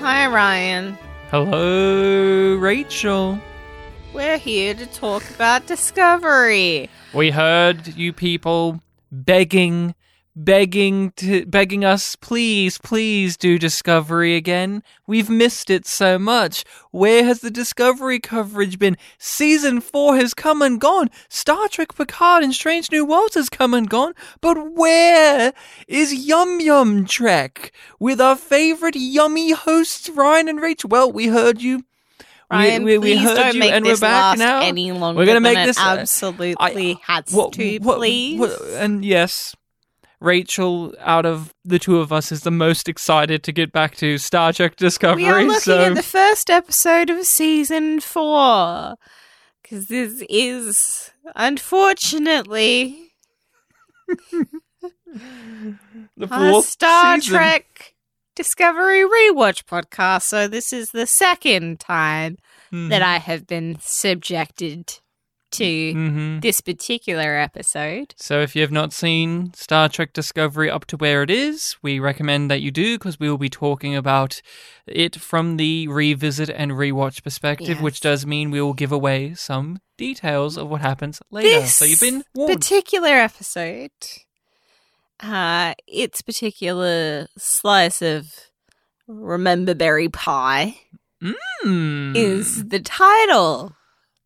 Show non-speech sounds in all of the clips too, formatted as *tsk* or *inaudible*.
Hi, Ryan. Hello, Rachel. We're here to talk about Discovery. We heard you people begging, begging to begging us, please, please do Discovery again. We've missed it so much. Where has the Discovery coverage been? Season four has come and gone. Star Trek Picard and Strange New Worlds has come and gone. But where is Yum Yum Trek with our favorite yummy hosts Ryan and Rachel? Well, we heard you. We- Ryan, we, we please heard don't you, make and this we're back last now. any longer We're gonna than make this uh, absolutely I- has what- to, what- please. what- and yes, Rachel, out of the two of us, is the most excited to get back to Star Trek Discovery. we are looking so at the first episode of season four. Because this is, unfortunately, *laughs* the a fourth Star season. Trek Discovery rewatch podcast. So this is the second time that hmm. I have been subjected to Mhm. this particular episode. So if you have not seen Star Trek Discovery up to where it is, we recommend that you do because we will be talking about it from the revisit and rewatch perspective, Yes. which does mean we will give away some details of what happens later. This so you've been warned. particular episode, uh, its particular slice of remember berry pie Mm. is the title,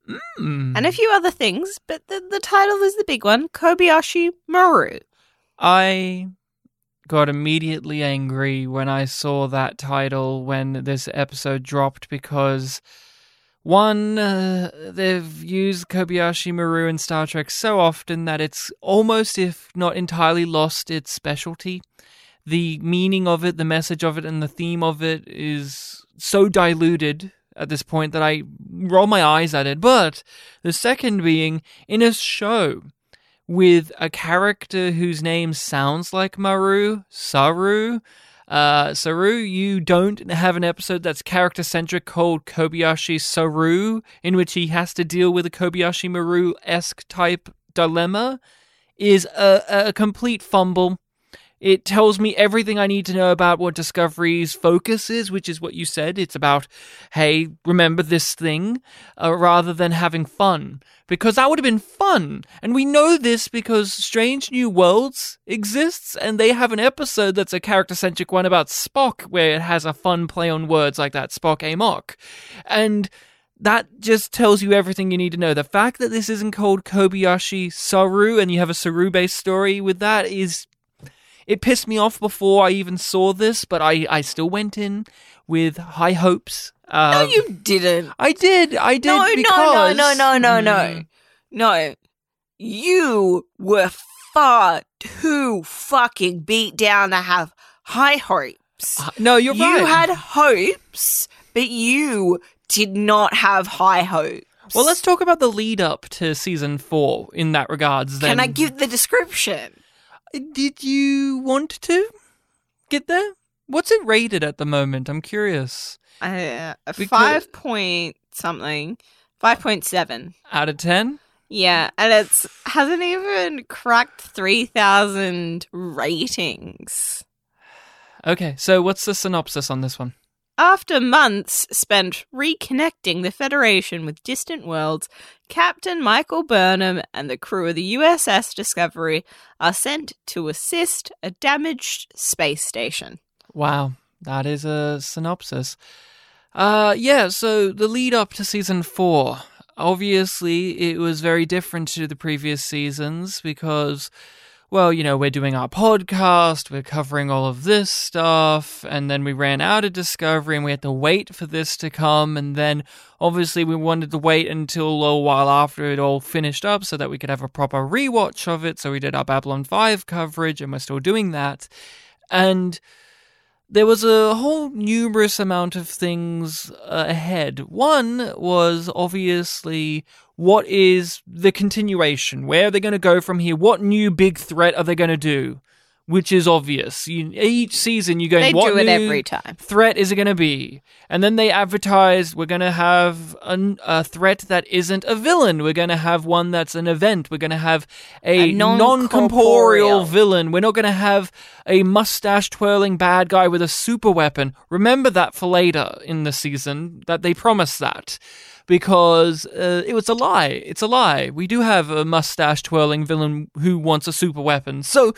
Mm. and a few other things, but the, the title is the big one: Kobayashi Maru. I got immediately angry when I saw that title when this episode dropped because one, uh, they've used Kobayashi Maru in Star Trek so often that it's almost, if not entirely, lost its specialty. The meaning of it, the message of it, and the theme of it is so diluted at this point that I roll my eyes at it. But the second being, in a show with a character whose name sounds like Maru, Saru. Uh, Saru, you don't have an episode that's character centric called Kobayashi Saru, in which he has to deal with a Kobayashi Maru esque type dilemma, is a, a complete fumble. It tells me everything I need to know about what Discovery's focus is, which is what you said. It's about, hey, remember this thing, uh, rather than having fun. Because that would have been fun. And we know this because Strange New Worlds exists, and they have an episode that's a character centric one about Spock, where it has a fun play on words like that Spock Amok. And that just tells you everything you need to know. The fact that this isn't called Kobayashi Saru and you have a Saru based story with that is it pissed me off before I even saw this, but I, I still went in with high hopes. Uh, No, you didn't. I did. I did. No, because, no, no, no, no, no, no. Mm. No, you were far too fucking beat down to have high hopes. Uh, No, you're you right. had hopes, but you did not have high hopes. well, let's talk about the lead up to season four in that regards. Then, Can I give the description? Did you want to get there? What's it rated at the moment? I'm curious. Uh, a Because- five point something, five point seven. Out of ten. Yeah, and it's hasn't even cracked three thousand ratings. Okay, so what's the synopsis on this one? After months spent reconnecting the Federation with distant worlds, Captain Michael Burnham and the crew of the USS Discovery are sent to assist a damaged space station. Wow, that is a synopsis. Uh, yeah, so the lead up to season four. Obviously, it was very different to the previous seasons because, well, you know, we're doing our podcast, we're covering all of this stuff, and then we ran out of Discovery and we had to wait for this to come, and then obviously we wanted to wait until a little while after it all finished up so that we could have a proper rewatch of it. So we did our Babylon 5 coverage, and we're still doing that. And there was a whole numerous amount of things uh, ahead. One was obviously what is the continuation? Where are they going to go from here? What new big threat are they going to do which is obvious. You, each season you go, They what do it every time. threat is it going to be? And then they advertise we're going to have an, a threat that isn't a villain. We're going to have one that's an event. We're going to have a, A non-corporeal non-corporeal. villain. We're not going to have a mustache twirling bad guy with a super weapon. Remember that for later in the season that they promised that. Because uh, it was a lie. It's a lie. We do have a mustache twirling villain who wants a super weapon. So,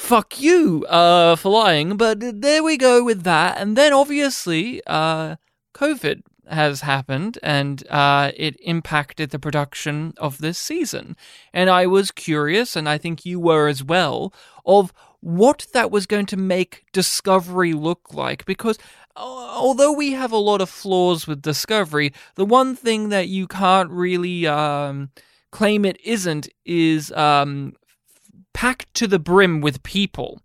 fuck you uh, for lying. But there we go with that. And then obviously, uh, COVID has happened and uh, it impacted the production of this season. And I was curious, and I think you were as well, of what that was going to make Discovery look like. Because uh, although we have a lot of flaws with Discovery, the one thing that you can't really um, claim it isn't is um, packed to the brim with people.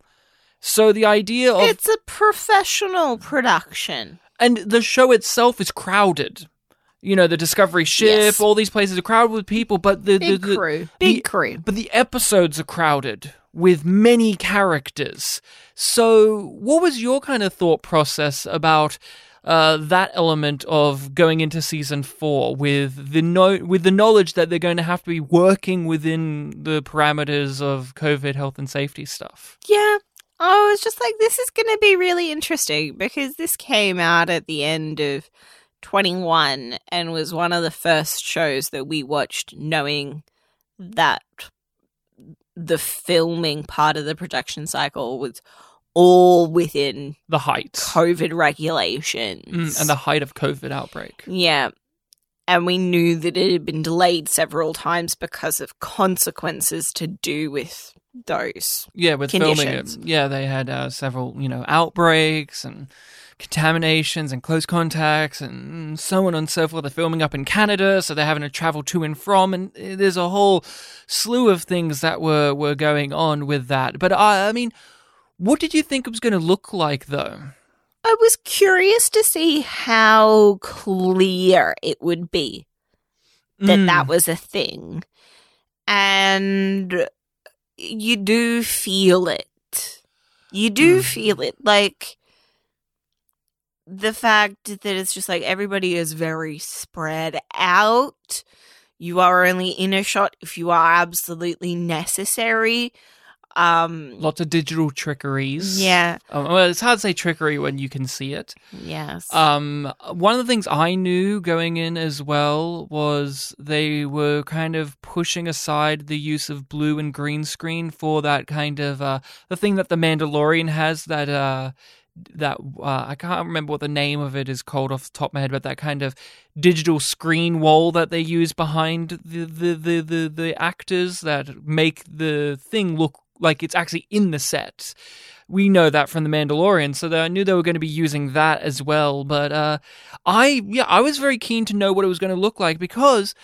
So the idea of It's a professional production. and the show itself is crowded. You know, the Discovery ship, Yes. all these places are crowded with people, but the Big the, the, crew. Big the- crew. but the episodes are crowded with many characters. So, what was your kind of thought process about uh, that element of going into season four with the no- with the knowledge that they're going to have to be working within the parameters of COVID health and safety stuff? Yeah. I was just like, this is going to be really interesting because this came out at the end of 21 and was one of the first shows that we watched knowing that the filming part of the production cycle was all within The height COVID regulations. Mm, and the height of COVID outbreak. Yeah. And we knew that it had been delayed several times because of consequences to do with those. Yeah, with filming conditions. it. Yeah, they had uh, several, you know, outbreaks and contaminations and close contacts and so on and so forth. They're filming up in Canada, so they're having to travel to and from, and uh, there's a whole slew of things that were were going on with that. But I, I mean, what did you think it was going to look like, though? I was curious to see how clear it would be that Mm, that was a thing. And you do feel it. You do Mm. feel it. Like the fact that it's just like everybody is very spread out. You are only in a shot if you are absolutely necessary. Um lots of digital trickeries. yeah. Um, well, it's hard to say trickery when you can see it. Yes. Um, one of the things I knew going in as well was they were kind of pushing aside the use of blue and green screen for that kind of uh, the thing that the Mandalorian has that uh that uh, I can't remember what the name of it is called off the top of my head, but that kind of digital screen wall that they use behind the the the the, the actors that make the thing look like it's actually in the set we know that from the Mandalorian, so I knew they were going to be using that as well. But uh, I, yeah, I was very keen to know what it was going to look like because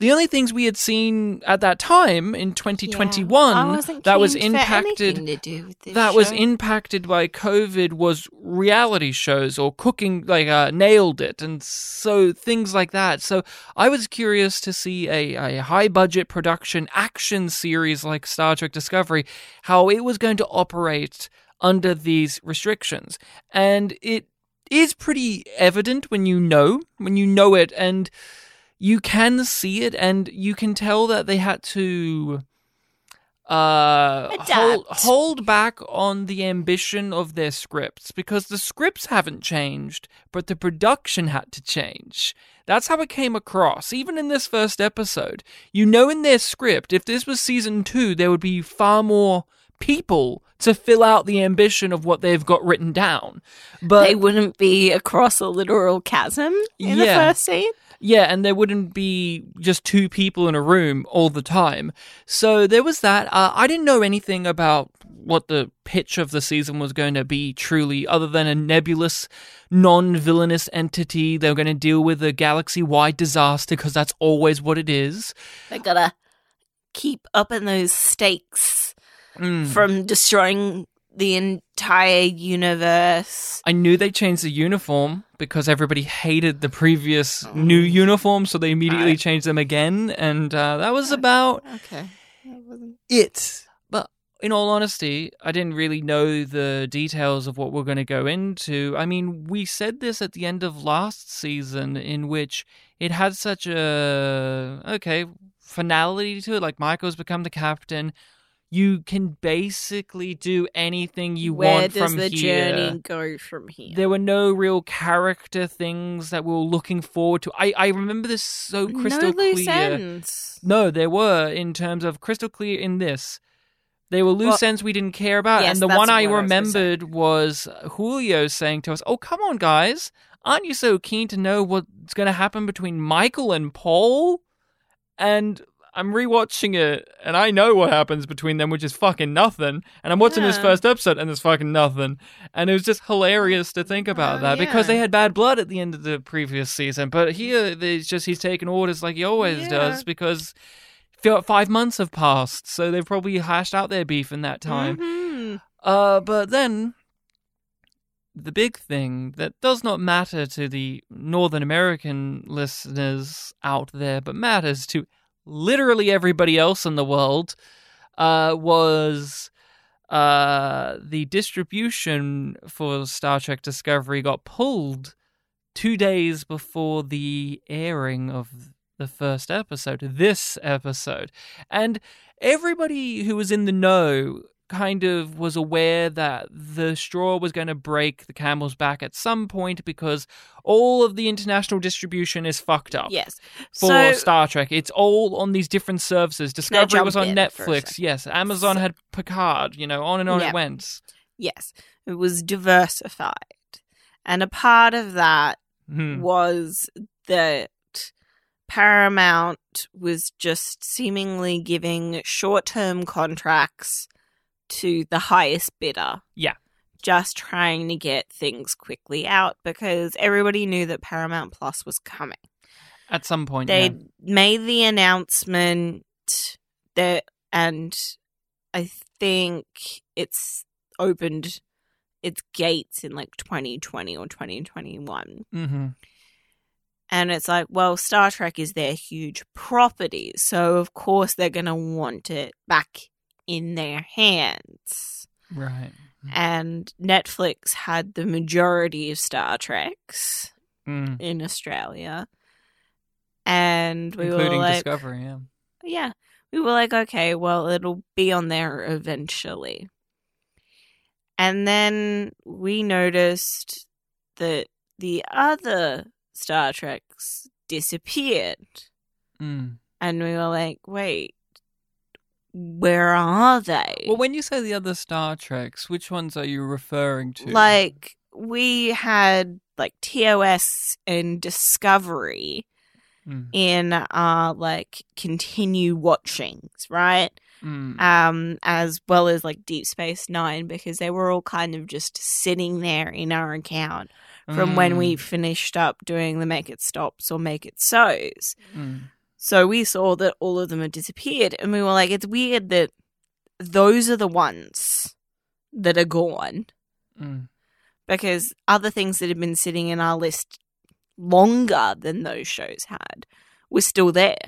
the only things we had seen at that time in 2021 that was impacted to do with this that was impacted by COVID was reality shows or cooking, like uh, nailed it, and so things like that. So I was curious to see a, a high budget production action series like Star Trek Discovery, how it was going to operate under these restrictions, and it is pretty evident when you know when you know it. And you can see it and you can tell that they had to uh hold, hold back on the ambition of their scripts because the scripts haven't changed but the production had to change. That's how it came across. Even in this first episode you know in their script if this was season 2 there would be far more people to fill out the ambition of what they've got written down. But they wouldn't be across a literal chasm in the first scene. Yeah, and there wouldn't be just two people in a room all the time. So there was that. Uh, I didn't know anything about what the pitch of the season was going to be truly, other than a nebulous, non villainous entity. They were going to deal with a galaxy wide disaster because that's always what it is. They gotta keep up in those stakes Mm. from destroying the entire universe. I knew they changed the uniform because everybody hated the previous new uniform, so they immediately Right. changed them again, and uh, that was about Okay. it. But in all honesty, I didn't really know the details of what we're going to go into. I mean, we said this at the end of last season, in which it had such a okay finality to it. Like Michael's become the captain. You can basically do anything you Where want does from the here. journey go from here? There were no real character things that we were looking forward to. I, I remember this so crystal no loose clear. ends. No, there were in terms of crystal clear in this. There were loose Well, ends we didn't care about, yes, and the one I what I was remembered was Julio saying to us, "Oh, come on, guys, aren't you so keen to know what's going to happen between Michael and Paul?" And I'm rewatching it, and I know what happens between them, which is fucking nothing. And I'm watching this first episode, and there's fucking nothing. And it was just hilarious to think about Oh, that because they had bad blood at the end of the previous season, but here it's just he's taking orders like he always Yeah. does because five months have passed, so they've probably hashed out their beef in that time. Mhm. Uh, but then the big thing that does not matter to the Northern American listeners out there, but matters to literally everybody else in the world, uh, was uh, the distribution for Star Trek Discovery got pulled two days before the airing of the first episode, this episode. And everybody who was in the know kind of was aware that the straw was going to break the camel's back at some point because all of the international distribution is fucked up Yes. for so, Star Trek. It's all on these different services. Discovery was on in for a Netflix. Yes, Amazon So- had Picard. You know, on and on Yeah. it went. yes, it was diversified. And a part of that Hmm. was that Paramount was just seemingly giving short term contracts to the highest bidder. Yeah. Just trying to get things quickly out because everybody knew that Paramount Plus was coming. At some point, They yeah. made the announcement that, and I think it's opened its gates in like 2020 or 2021. Mm-hmm. And it's like, well, Star Trek is their huge property. So, of course, they're going to want it back in their hands. Right. And Netflix had the majority of Star Treks Mm. in Australia. And we Including were like, Discovery, yeah. yeah, we were like, okay, well, it'll be on there eventually. And then we noticed that the other Star Treks disappeared. Mm. And we were like, wait, where are they? Well, when you say the other Star Treks, which ones are you referring to? like, we had like TOS and Discovery Mm. in our like continue watchings, right? Mm. um, as well as like Deep Space Nine, because they were all kind of just sitting there in our account from when we Mm. finished up doing the Make It Stops or Make It So's. So we saw that all of them had disappeared, and we were like, it's weird that those are the ones that are gone Mm. because other things that had been sitting in our list longer than those shows had were still there.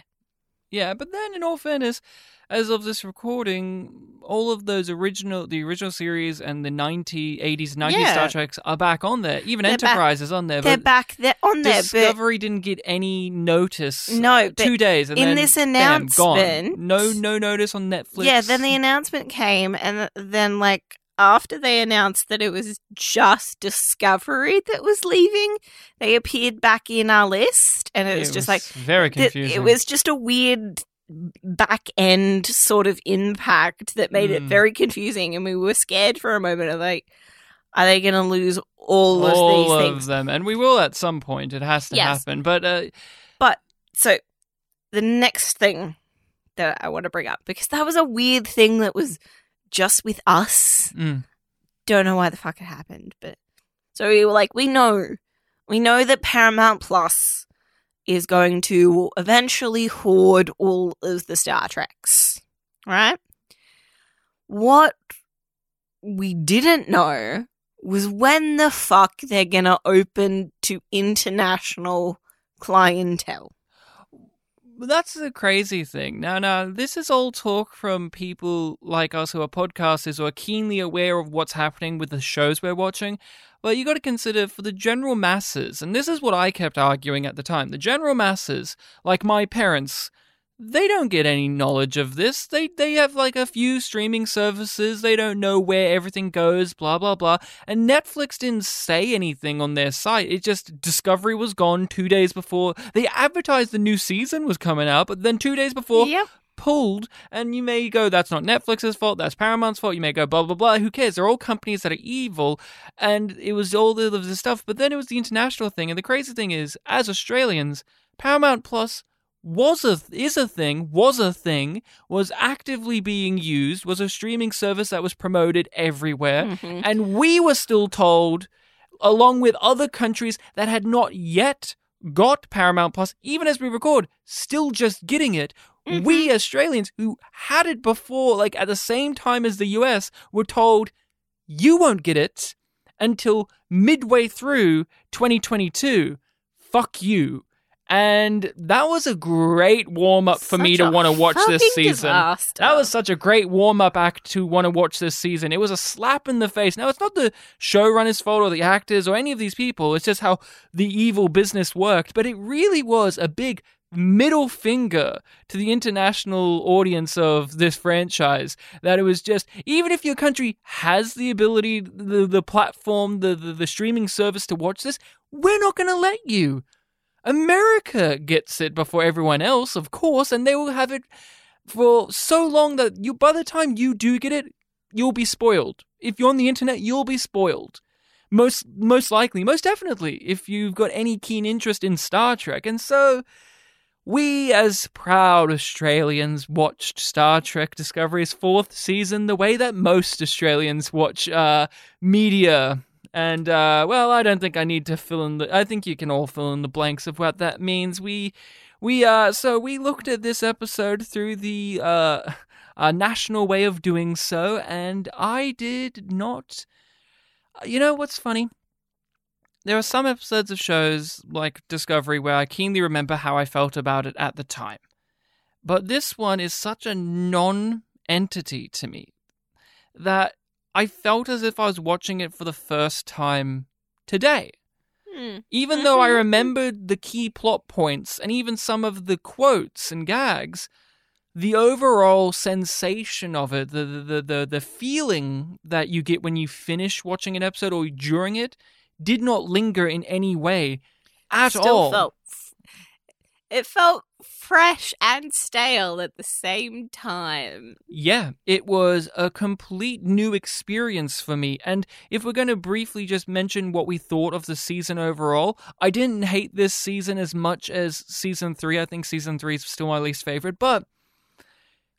Yeah, but then in all fairness, as of this recording, all of those original, the original series and the 90s, 80s, 90s Yeah. Star Treks are back on there. Even They're back- Enterprise is on there. They're but back there on there, but Discovery didn't get any notice. no, two days and in then this bam, gone. announcement- No, no notice on Netflix. Yeah, then the announcement came, and then like after they announced that it was just Discovery that was leaving, they appeared back in our list, and it was just like very th- confusing. it was just a weird back end sort of impact that made it Mm. very confusing, and we were scared for a moment of like, are they going to lose all, all of these of things? them, and we will at some point. It has to Yes. happen. But uh, but So the next thing that I want to bring up because that was a weird thing that was just with us. mm, don't know why the fuck it happened, but so we were like, we know, we know that Paramount Plus is going to eventually hoard all of the Star Treks, right? What we didn't know was when the fuck they're gonna open to international clientele. But that's the crazy thing. Now, now, this is all talk from people like us who are podcasters who are keenly aware of what's happening with the shows we're watching. But you got to consider for the general masses, and this is what I kept arguing at the time the general masses, like my parents, they don't get any knowledge of this. They they have like a few streaming services. They don't know where everything goes, blah blah blah. And Netflix didn't say anything on their site. It just Discovery was gone 2 days before. They advertised the new season was coming out, but then 2 days before Yep. pulled and you may go that's not Netflix's fault, that's Paramount's fault. You may go blah blah blah. Who cares? They're all companies that are evil and it was all of this stuff, but then it was the international thing and the crazy thing is as Australians, Paramount Plus was a is a thing, was a thing, was actively being used, was a streaming service that was promoted everywhere, Mhm. and we were still told, along with other countries that had not yet got Paramount Plus, even as we record, still just getting it. We Australians who had it before, like at the same time as the US, were told, you won't get it until midway through 2022. Fuck you. And that was a great warm up for me to want to watch this season. disaster. That was such a great warm up act to want to watch this season. It was a slap in the face. Now, it's not the showrunner's fault or the actors or any of these people. It's just how the evil business worked. But it really was a big middle finger to the international audience of this franchise that it was just even if your country has the ability the the platform the the, the streaming service to watch this we're not going to let you America gets it before everyone else, of course, and they will have it for so long that you by the time you do get it, you'll be spoiled. If you're on the internet, you'll be spoiled. Most most likely, most definitely, if you've got any keen interest in Star Trek. And so we as proud Australians watched Star Trek Discovery's fourth season the way that most Australians watch uh, media and uh, well, I don't think I need to fill in the. I think you can all fill in the blanks of what that means. We, we, uh, so we looked at this episode through the uh, *laughs* uh national way of doing so, and I did not. You know what's funny? There are some episodes of shows like Discovery where I keenly remember how I felt about it at the time, but this one is such a non-entity to me that I felt as if I was watching it for the first time today. Hmm. Even though I Mhm. remembered the key plot points and even some of the quotes and gags, the overall sensation of it, the the, the, the, the feeling that you get when you finish watching an episode or during it, did not linger in any way at Still all. felt. It felt fresh and stale at the same time. Yeah, it was a complete new experience for me. And if we're going to briefly just mention what we thought of the season overall, I didn't hate this season as much as season three. I think season three is still my least favorite. But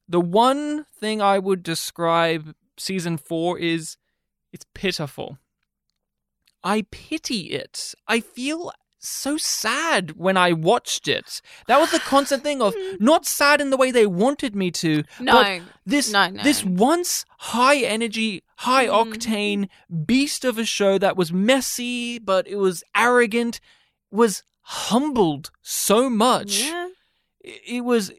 the one thing I would describe season four is it's pitiful. I pity it. I feel so sad when I watched it. That was the constant thing of *sighs* not sad in the way they wanted me to, No, but this no, no. this once high energy, high Mm. octane beast of a show that was messy, but it was arrogant, was humbled so much. yeah. It it was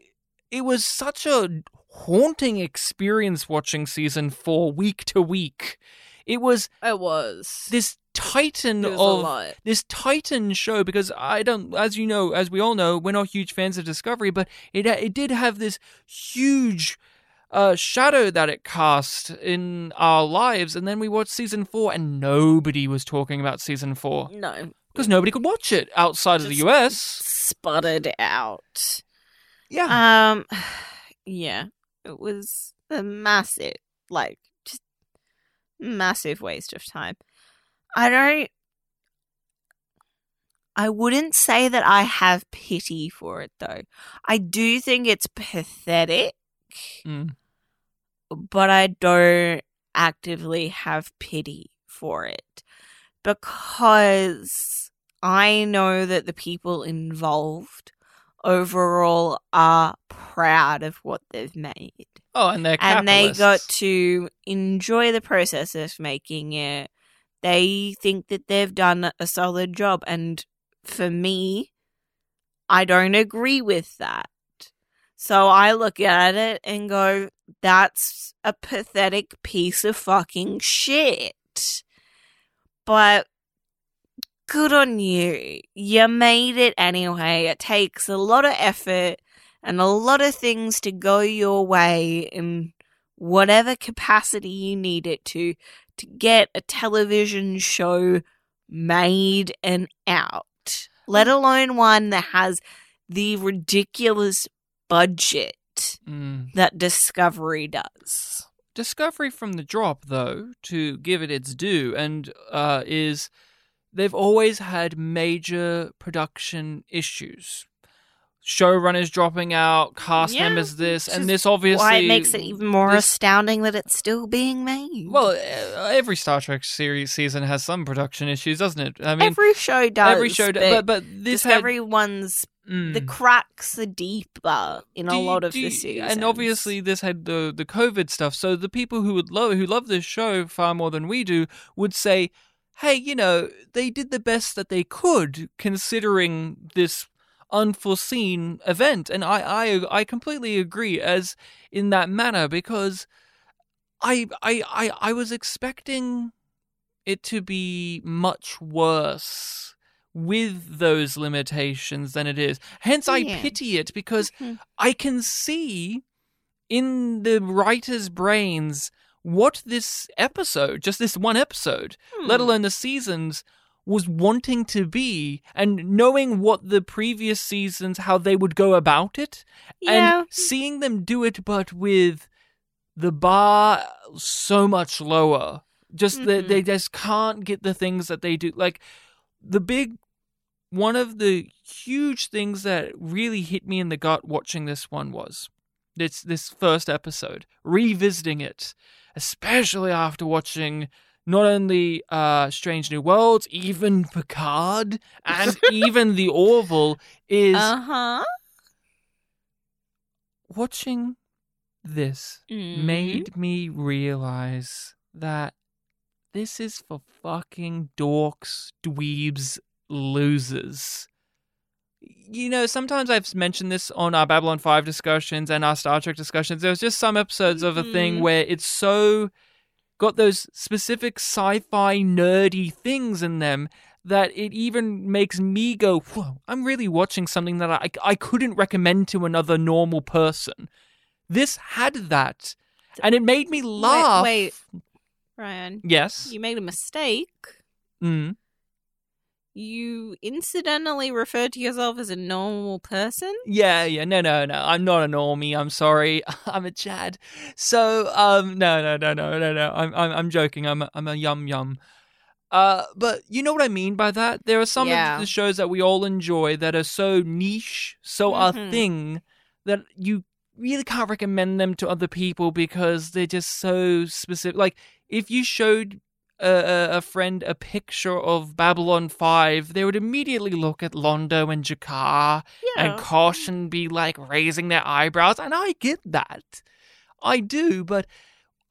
it was such a haunting experience watching season 4 week to week. It was It was. this titan of this titan show because I don't, as you know, as we all know, we're not huge fans of Discovery, but it it did have this huge uh, shadow that it cast in our lives, and then we watched season four, and nobody was talking about season four No. because nobody could watch it outside of the US. Sputtered out. Yeah, Um, *sighs* yeah, it was a massive, like, just massive waste of time. I don't. I wouldn't say that I have pity for it though. I do think it's pathetic, Mm. but I don't actively have pity for it because I know that the people involved overall are proud of what they've made Oh, and they're and they got to enjoy the process of making it. They think that they've done a solid job, and for me, I don't agree with that. So I look at it and go, that's a pathetic piece of fucking shit. But good on you. You made it anyway. It takes a lot of effort and a lot of things to go your way in whatever capacity you need it to to get a television show made and out, let alone one that has the ridiculous budget Mm. that Discovery does. Discovery from the drop, though, to give it its due, and uh, is they've always had major production issues. Showrunners dropping out, cast Yeah, members this, and this obviously. Why it makes it even more this- astounding that it's still being made. Well, uh, every Star Trek series season has some production issues, doesn't it? I mean, every show does. every show, but, but this Discovery ones, had mm. the cracks are deeper in Do a lot of do the seasons. and obviously this had the the COVID stuff. So the people who would love who love this show far more than we do would say, "Hey, you know, they did the best that they could considering this unforeseen event." And I I I completely agree as in that manner because I I I, I was expecting it to be much worse with those limitations than it is. Hence, I pity it because Mhm. I can see in the writers' brains what this episode, just this one episode, let Hmm. alone the seasons, was wanting to be, and knowing what the previous seasons, how they would go about it, yeah. and seeing them do it, but with the bar so much lower. Just that Mhm. they just can't get the things that they do. Like the big, one of the huge things that really hit me in the gut watching this one was this this first episode, revisiting it, especially after watching not only uh, Strange New Worlds, even Picard, and *laughs* even The Orville, is Uh huh. watching this Mm-hmm. made me realize that this is for fucking dorks, dweebs, losers. You know, sometimes I've mentioned this on our Babylon 5 discussions and our Star Trek discussions. There's just some episodes of a thing Mhm. where it's so got those specific sci-fi nerdy things in them that it even makes me go, Whoa, I'm really watching something that I, I couldn't recommend to another normal person. This had that. And it made me laugh. wait. Ryan, Yes. you made a mistake. Mm. You incidentally refer to yourself as a normal person. Yeah, yeah. No, no, no. I'm not a normie. I'm sorry. *laughs* I'm a Chad. So, um, no, no, no, no, no, no. I'm, I'm, I'm joking. I'm, a, I'm a yum yum. Uh, but you know what I mean by that. There are some Yeah. of the shows that we all enjoy that are so niche, so our Mhm. thing that you really can't recommend them to other people because they're just so specific. Like if you showed a, a, friend a picture of Babylon Five, they would immediately look at Londo and G'Kar and caution be like raising their eyebrows and i get that i do but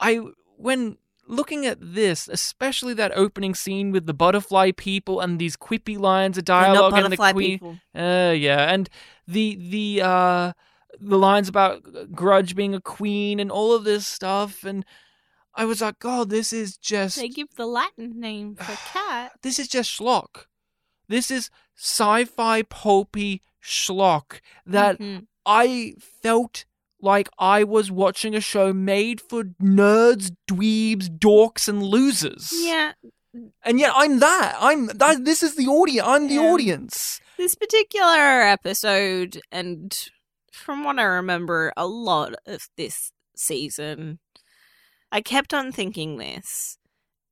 i when looking at this especially that opening scene with the butterfly people and these quippy lines of dialogue and the queen people. uh yeah and the the uh the lines about grudge being a queen and all of this stuff and i was like god this is just They give the Latin name for cat. *sighs* this is just schlock this is sci-fi pulpy schlock that Mhm. I felt like I was watching a show made for nerds, dweebs, dorks, and losers. Yeah, And yet I'm that. I'm that. This is the audience. I'm the Yeah. audience. this particular episode, and from what I remember, a lot of this season, I kept on thinking this,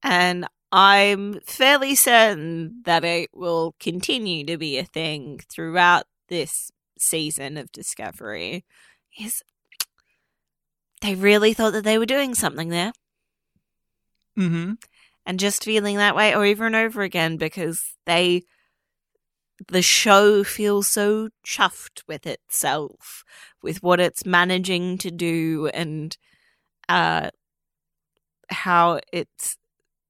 and I'm fairly certain that it will continue to be a thing throughout this season of Discovery. Is *tsk* they really thought that they were doing something there? Mm-hmm. and just feeling that way over and over again because they the show feels so chuffed with itself with what it's managing to do and uh how it's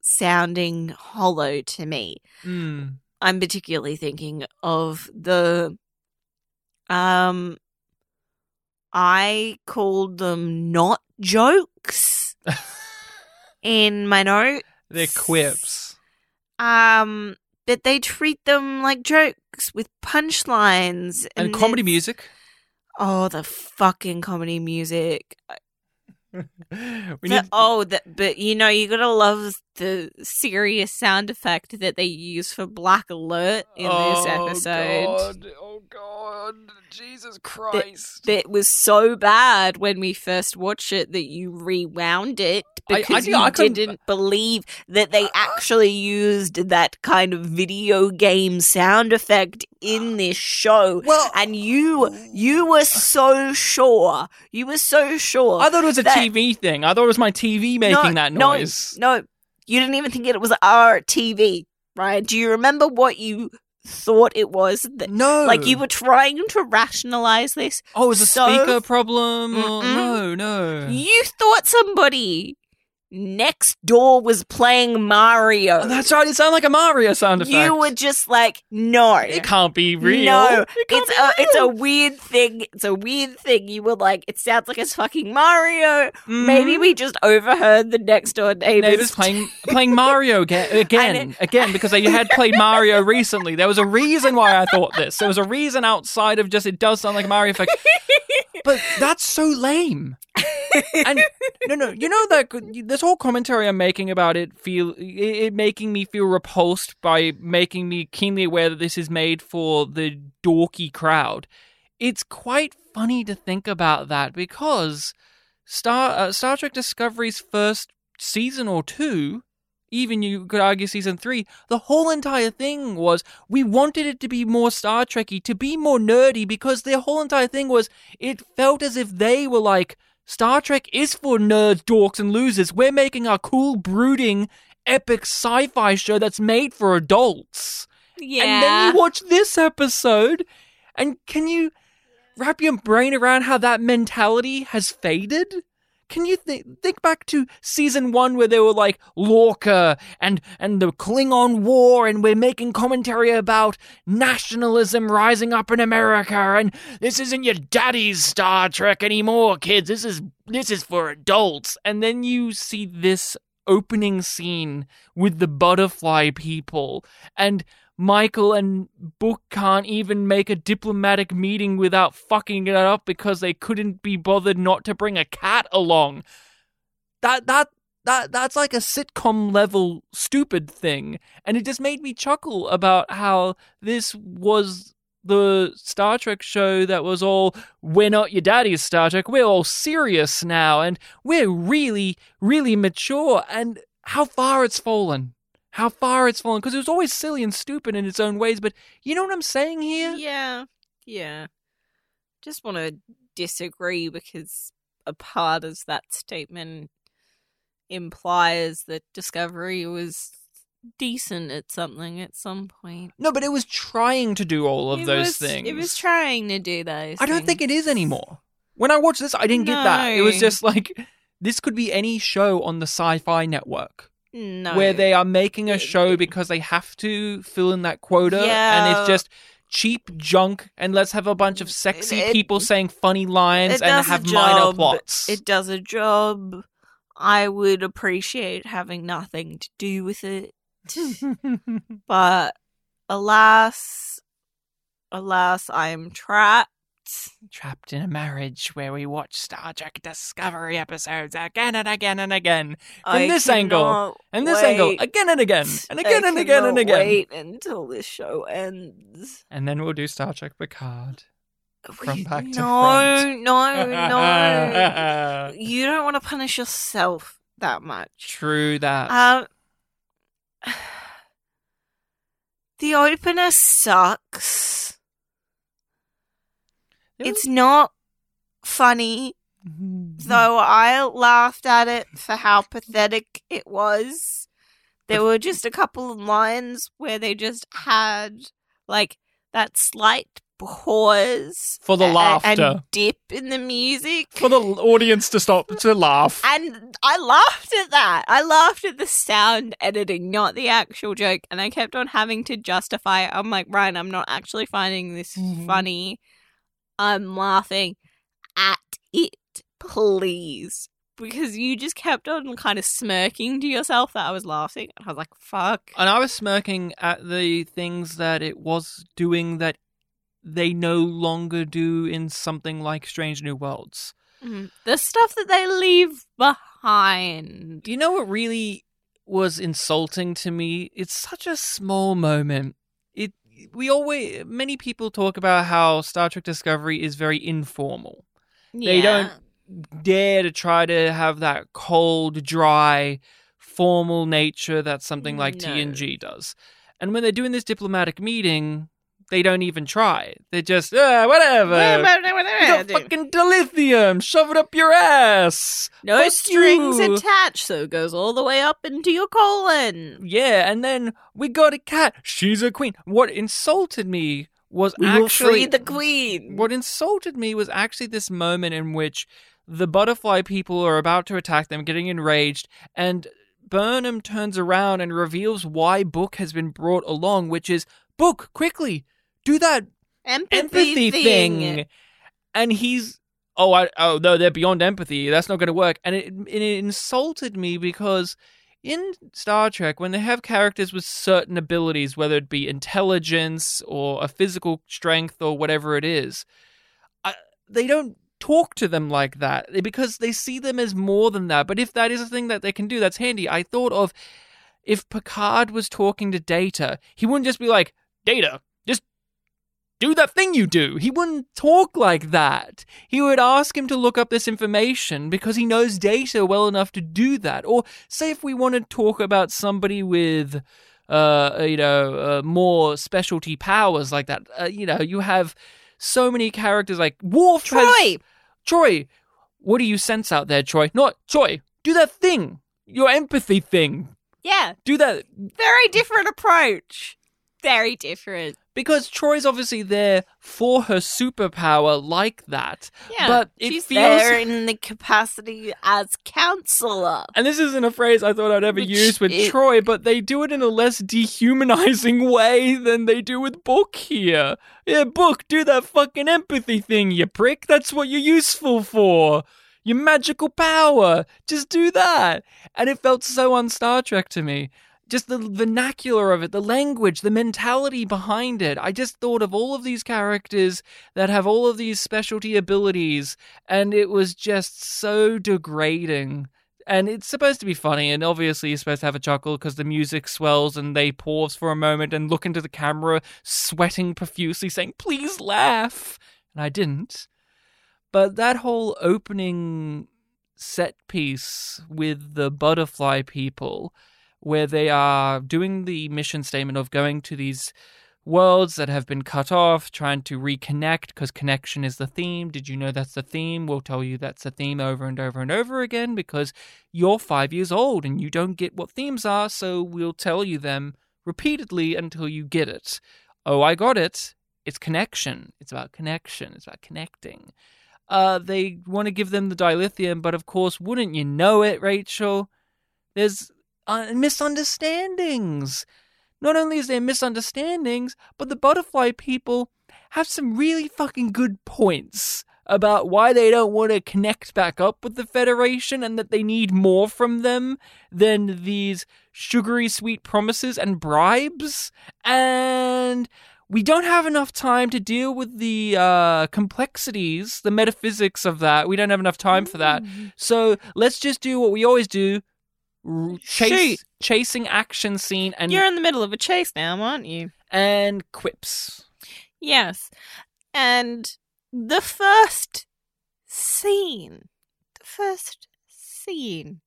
sounding hollow to me Mm. i'm particularly thinking of the um I called them not jokes *laughs* in my note. They're quips. Um, but they treat them like jokes with punchlines And, comedy music. Oh, the fucking comedy music. *laughs* we need oh, but you know, you gotta love the serious sound effect that they use for Black Alert in this oh, episode. God. Oh god. Jesus Christ. That was so bad when we first watched it that you rewound it I- I because you I didn't believe that they actually used that kind of video game sound effect in this show. well, And you, you oh. were so sure. You were so sure. I thought it was a that- TV thing. I thought it was my TV making that no, noise. No, you didn't even think it was our TV, right? Do you remember what you thought it was? That, No. like you were trying to rationalize this. Oh, it was a speaker problem? No, no. You thought somebody next door was playing Mario. Oh, that's right. It sounded like a Mario sound effect. you were just like, no. It can't be real. No, It it's a it's a weird thing. It's a weird thing. You were like, it sounds like it's fucking Mario. Maybe Mhm. we just overheard the next door neighbors, neighbors playing playing Mario again, *laughs* again, again, because they had played Mario recently. There was a reason why I thought this. There was a reason outside of just it does sound like a Mario effect. *laughs* But that's so lame. And no, no, you know that this whole commentary I'm making about it feel it, making me feel repulsed by making me keenly aware that this is made for the dorky crowd. It's quite funny to think about that because Star uh, Star Trek Discovery's first season or two, even you could argue season three, the whole entire thing was we wanted it to be more Star Trekky, to be more nerdy, because their whole entire thing was it felt as if they were like Star Trek is for nerds, dorks, and losers. We're making a cool, brooding, epic sci-fi show that's made for adults. yeah. And then you watch this episode, and can you wrap your brain around how that mentality has faded? Can you th- think back to season one where they were like Lorca and and the Klingon War, and we're making commentary about nationalism rising up in America, and this isn't your daddy's Star Trek anymore, kids. This is this is for adults. And then you see this opening scene with the butterfly people, and Michael and Book can't even make a diplomatic meeting without fucking it up because they couldn't be bothered not to bring a cat along. That that that that's like a sitcom level stupid thing, and it just made me chuckle about how this was the Star Trek show that was all we're not your daddy's Star Trek, we're all serious now, and we're really really mature, and how far it's fallen how far it's fallen because it was always silly and stupid in its own ways. But you know what I'm saying here? Yeah, yeah. Just want to disagree because a part of that statement implies that Discovery was decent at something at some point. No, but it was trying to do all of It those was- things. It was trying to do those. I don't think it is anymore. When I watched this, I didn't get that. It was just like this could be any show on the Sci-Fi Network No. where they are making a show because they have to fill in that quota, and it's just cheap junk. And let's have a bunch of sexy it- people saying funny lines and have minor plots. It does a job. I would appreciate having nothing to do with it. *laughs* but alas, alas, I am trapped. Trapped in a marriage where we watch Star Trek Discovery episodes again and again and again. From I this angle, And this angle, again and again, and again I and again and again. Wait until this show ends. And then we'll do Star Trek Picard. From back to no, front. no, no. *laughs* No! You don't want to punish yourself that much. True that. Um, *sighs* the opener sucks. It's not funny, though I laughed at it for how pathetic it was. There were just a couple of lines where they just had like that slight pause For the a- laughter. and dip in the music. For the audience to stop to *laughs* laugh. And I laughed at that. I laughed at the sound editing, not the actual joke. And I kept on having to justify it. I'm like, Ryan, I'm not actually finding this Mhm. funny. I'm laughing at it, please. Because you just kept on kind of smirking to yourself that I was laughing. And I was like, fuck. And I was smirking at the things that it was doing that they no longer do in something like Strange New Worlds. Mhm. The stuff that they leave behind. Do you know what really was insulting to me? It's such a small moment. We always many people talk about how Star Trek Discovery is very informal. Yeah. They don't dare to try to have that cold, dry, formal nature that something like No. TNG does. And when they're doing this diplomatic meeting, they don't even try. They're just, ah, whatever. Got fucking dilithium. Shove it up your ass. No Fuck strings you. attached, so it goes all the way up into your colon. Yeah, and then we got a cat. She's a queen. What insulted me was We actually free the queen. What insulted me was actually this moment in which the butterfly people are about to attack them, getting enraged, and Burnham turns around and reveals why Book has been brought along, which is Book, quickly, do that Empathy, empathy thing. thing. And he's oh I oh no they're beyond empathy. That's not going to work. And it it insulted me because in Star Trek when they have characters with certain abilities, whether it be intelligence or a physical strength or whatever it is, I, they don't talk to them like that because they see them as more than that. But if that is a thing that they can do, that's handy. I thought of if Picard was talking to Data, he wouldn't just be like, Data, do that thing you do. He wouldn't talk like that. He would ask him to look up this information because he knows Data well enough to do that. Or say if we want to talk about somebody with. Uh, you know, uh, more specialty powers like that. Uh, you know, you have so many characters like has- Troi. Troi, what do you sense out there, Troi? Not Troi. Do that thing. Your empathy thing. Yeah, Do that very different approach. Very different. Because Troi's obviously there for her superpower like that. Yeah, But it she's feels- there in the capacity as counselor. And this isn't a phrase I thought I'd ever Which use with it- Troy, but they do it in a less dehumanizing way than they do with Book here. Yeah, Book, do that fucking empathy thing, you prick. That's what you're useful for. Your magical power. Just do that. And it felt so un Star Trek to me. Just the vernacular of it, the language, the mentality behind it. I just thought of all of these characters that have all of these specialty abilities, and it was just so degrading. And it's supposed to be funny and obviously you're supposed to have a chuckle because the music swells and they pause for a moment and look into the camera sweating profusely saying please laugh. And i didn't. But that whole opening set piece with the butterfly people where they are doing the mission statement of going to these worlds that have been cut off, trying to reconnect because connection is the theme. Did you know that's the theme? We'll tell you that's the theme over and over and over again because you're five years old and you don't get what themes are, so we'll tell you them repeatedly until you get it. Oh, I got it. It's connection. It's about connection. It's about connecting. Uh, they want to give them the dilithium, but of course, wouldn't you know it, Rachel? There's uh, misunderstandings. Not only is there misunderstandings, but the butterfly people have some really fucking good points about why they don't want to connect back up with the Federation and that they need more from them than these sugary sweet promises and bribes. And we don't have enough time to deal with the uh, complexities, the metaphysics of that. We don't have enough time for that. So let's just do what we always do. Chase, Shoot. chasing action scene and You're in the middle of a chase now, aren't you? and quips. Yes. And the first scene, the first scene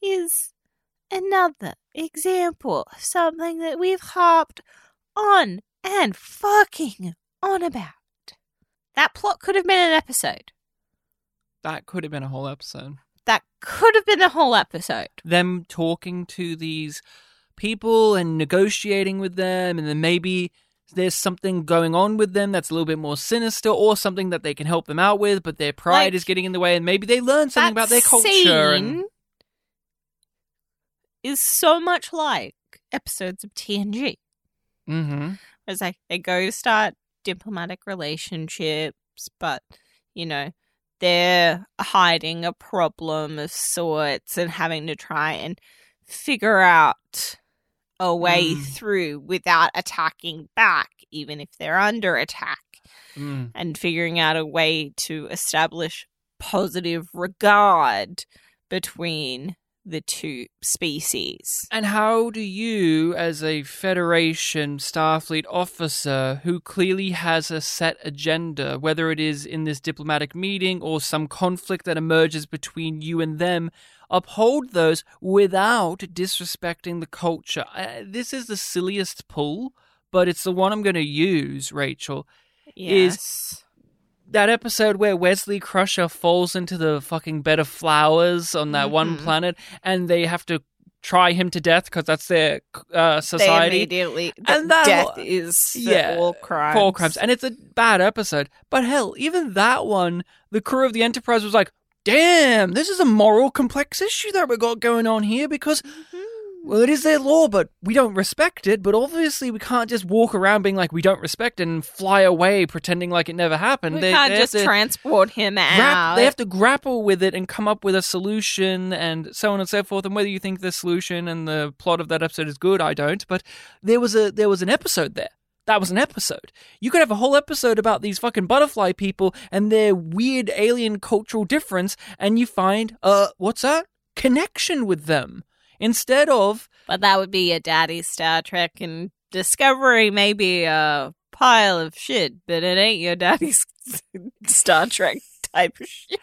is another example of something that we've harped on and fucking on about. That plot could have been an episode. That could have been a whole episode. That could have been a whole episode. Them talking to these people and negotiating with them, and then maybe there's something going on with them that's a little bit more sinister, or something that they can help them out with, but their pride Like, is getting in the way, and maybe they learn something about their culture. And is so much like episodes of TNG. hmm It's like they go to start diplomatic relationships, but you know, they're hiding a problem of sorts and having to try and figure out a way Mm. through without attacking back, even if they're under attack, Mm. and figuring out a way to establish positive regard between the two species. And how do you, as a Federation Starfleet officer who clearly has a set agenda, whether it is in this diplomatic meeting or some conflict that emerges between you and them, uphold those without disrespecting the culture? Uh, this is the silliest pull, but it's the one I'm going to use, Rachel. Is- Yes. That episode where Wesley Crusher falls into the fucking bed of flowers on that one Mhm. planet and they have to try him to death because that's their uh, they society. immediately And that death is Yeah, all crimes. all crimes. And it's a bad episode. But hell, even that one, the crew of the Enterprise was like, damn, this is a moral complex issue that we got going on here because, Mhm. Well, it is their law, but we don't respect it. But obviously, we can't just walk around being like, we don't respect it and fly away pretending like it never happened. We They- can't they just transport him out. they have to grapple with it and come up with a solution and so on and so forth. And whether you think the solution and the plot of that episode is good, I don't. But there was a there was an episode there. That was an episode. You could have a whole episode about these fucking butterfly people and their weird alien cultural difference, and you find uh what's that connection with them instead of But that would be a daddy Star Trek, and Discovery may be a pile of shit, but it ain't your daddy's *laughs* Star Trek type of shit.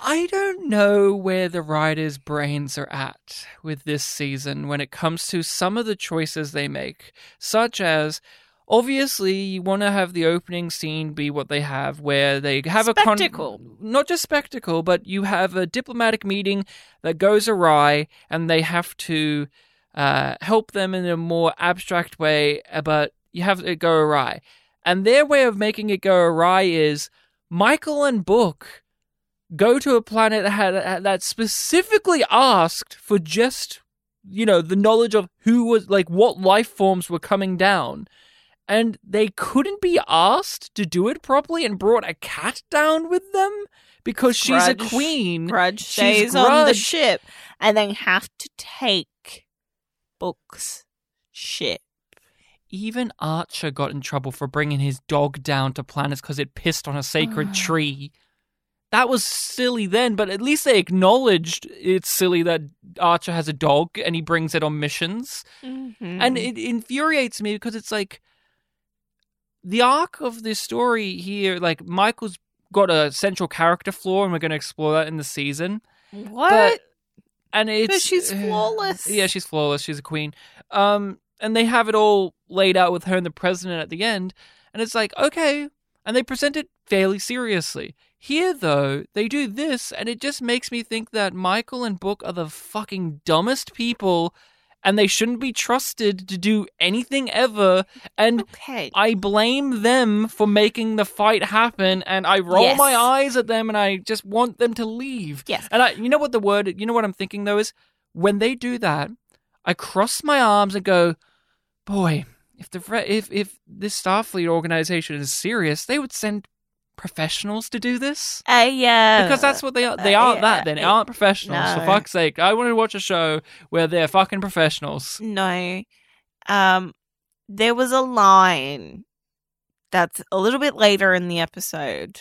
I don't know where the writers' brains are at with this season when it comes to some of the choices they make, such as obviously you want to have the opening scene be what they have, where they have a Spectacle. not just spectacle, but you have a diplomatic meeting that goes awry, and they have to uh, help them in a more abstract way, uh, but you have it go awry. And their way of making it go awry is Michael and Book go to a planet that had that specifically asked for just you know the knowledge of who was like what life forms were coming down and they couldn't be asked to do it properly and brought a cat down with them because she's a queen. Grudge She's stays on the ship, and then have to take Book's ship. even archer got in trouble for bringing his dog down to planets because it pissed on a sacred tree. That was silly then but at least they acknowledged it's silly that archer has a dog and he brings it on missions. Mhm. and it infuriates me because it's like the arc of this story here like michael's got a central character flaw and we're going to explore that in the season. What? but and it's she's flawless. yeah she's flawless. She's a queen. Um and they have it all laid out with her and the president at the end and it's like okay. And they present it fairly seriously. Here though they do this and it just makes me think that michael and book are the fucking dumbest people and they shouldn't be trusted to do anything ever and okay. I blame them for making the fight happen, and I roll Yes. my eyes at them, and I just want them to leave. Yes. And I, you know what the word, you know what I'm thinking though is when they do that, I cross my arms and go, boy, if the if if this Starfleet organization is serious, they would send professionals to do this. Uh, yeah. Because that's what they are. They uh, aren't yeah, that. Then They aren't professionals. For fuck's sake, I want to watch a show where they're fucking professionals. No. Um there was a line that's a little bit later in the episode.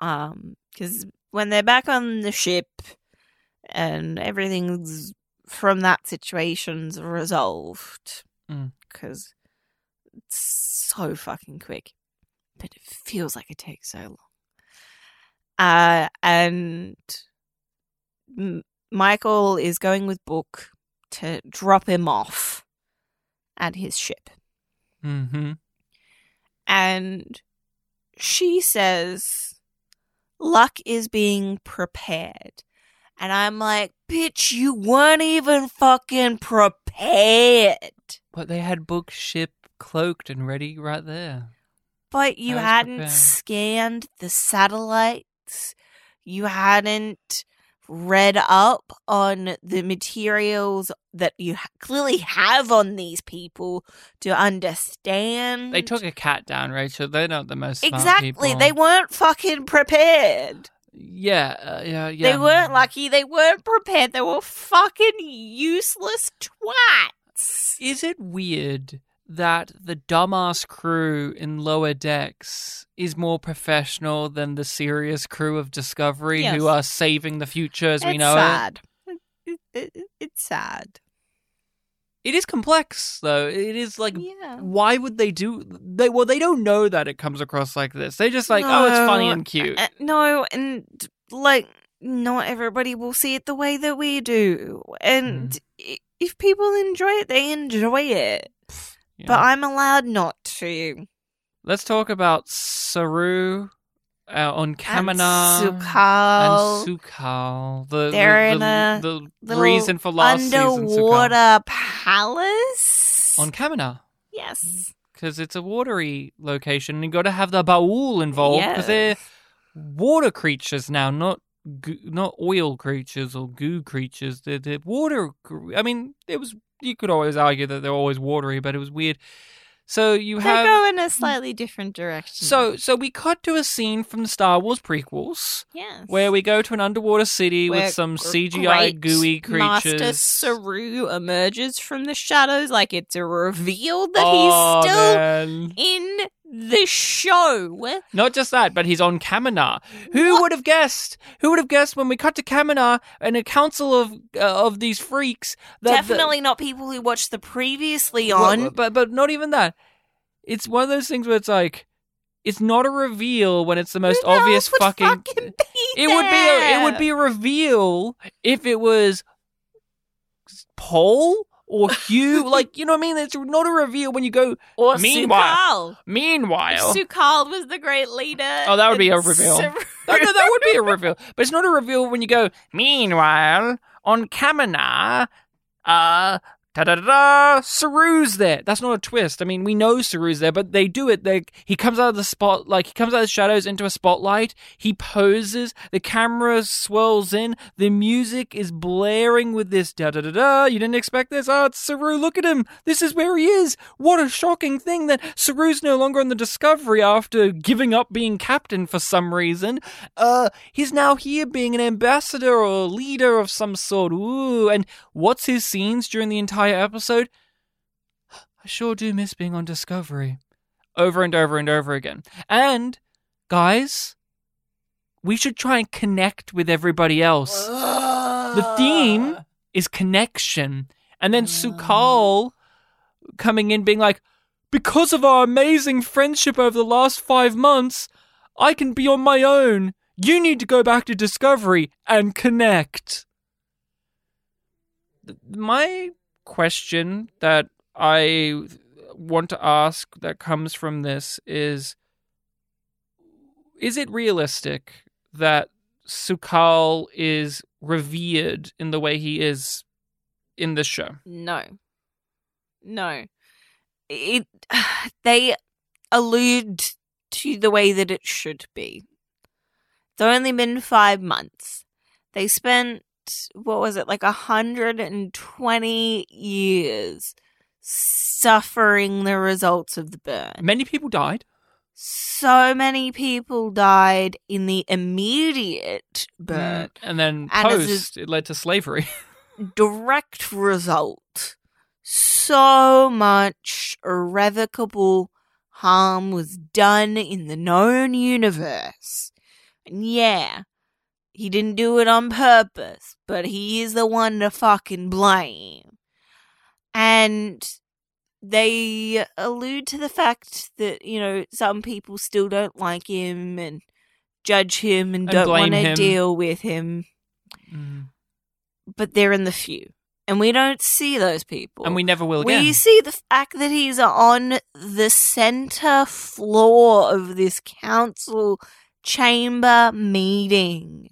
Um cuz when they're back on the ship and everything's from that situation's resolved Mm. cuz it's so fucking quick. But it feels like it takes so long. Uh and M- Michael is going with Book to drop him off at his ship. Mm-hmm. And she says, Luck is being prepared. And I'm like, bitch, you weren't even fucking prepared. But they had book ship cloaked and ready right there. But you hadn't prepared. scanned the satellites. You hadn't read up on the materials that you ha- clearly have on these people to understand. They took a cat down, Rachel. They're not the most smart exactly. They weren't fucking prepared. Yeah, uh, yeah, yeah. They weren't lucky. They weren't prepared. They were fucking useless twats. Is it weird that the dumbass crew in lower decks is more professional than the serious crew of Discovery Yes. who are saving the future as we know it? sad. It, it, it- it's sad. It is complex, though. It is like, Yeah. why would they do? They well, they don't know that it comes across like this. They just like, oh, it's funny and cute. Uh, no, and like not everybody will see it the way that we do. And Mm-hmm. if people enjoy it, they enjoy it. Yeah. But I'm allowed not to. Let's talk about Saru uh, on Kaminar And Su'Kal. and Su'Kal. The They're the, in the, the little reason for last season underwater palace. on Kaminar yes. because it's a watery location. and You got to have the Ba'ul involved because they're water creatures now, not goo, not oil creatures or goo creatures. They're, they're water. I mean, it was. You could always argue that they're always watery, but it was weird. So you They have go in a slightly different direction. so so we cut to a scene from the Star Wars prequels yes. where we go to an underwater city Where with some CGI gooey Master creatures. Saru emerges from the shadows like it's a reveal that oh, he's still man. in the show. Not just that, but he's on Kaminar. Who would have guessed? Who would have guessed when we cut to Kaminar and a council of uh, of these freaks? That the- Definitely not people who watched the previously Well, on. but but not even that. It's one of those things where it's like, it's not a reveal when it's the most Who obvious fucking. fucking It would be a, it would be a reveal if it was Paul or *laughs* Hugh. like you know what I mean? It's not a reveal when you go. or Meanwhile- Su'Kal. Meanwhile, Su'Kal was the great leader. Oh, that would be a reveal. Saru- No, no, that would be a *laughs* reveal. But it's not a reveal when you go, meanwhile, on Kaminar, uh, da da da da, Saru's there. That's not a twist. I mean, we know Saru's there, but they do it. They, he comes out of the spot, like, he comes out of the shadows into a spotlight. He poses. The camera swirls in. The music is blaring with this da da da da. You didn't expect this? Oh, it's Saru. Look at him. This is where he is. What a shocking thing that Saru's no longer on the Discovery after giving up being captain for some reason. Uh, he's now here being an ambassador or leader of some sort. Ooh, and what's his scenes during the entire episode? I sure do miss being on Discovery. Over and over and over again. And, guys, we should try and connect with everybody else. The theme is connection. And then Su'Kal coming in being like, because of our amazing friendship over the last five months, I can be on my own. You need to go back to Discovery and connect. My question that I want to ask that comes from this is Is it realistic that Su'Kal is revered in the way he is in this show? No. No. It *sighs* they allude to the way that it should be. It's only been five months. They spent what was it, like a hundred and twenty years suffering the results of the burn. Many people died. So many people died in the immediate burn. Mm, and then And post, it led to slavery. *laughs* direct result. So much irrevocable harm was done in the known universe. And yeah, he didn't do it on purpose, but he is the one to fucking blame. And they allude to the fact that, you know, some people still don't like him and judge him and, And don't want to deal with him Mm. but they're in the few. And we don't see those people. And we never will again. We see the fact that he's on the center floor of this council chamber meeting.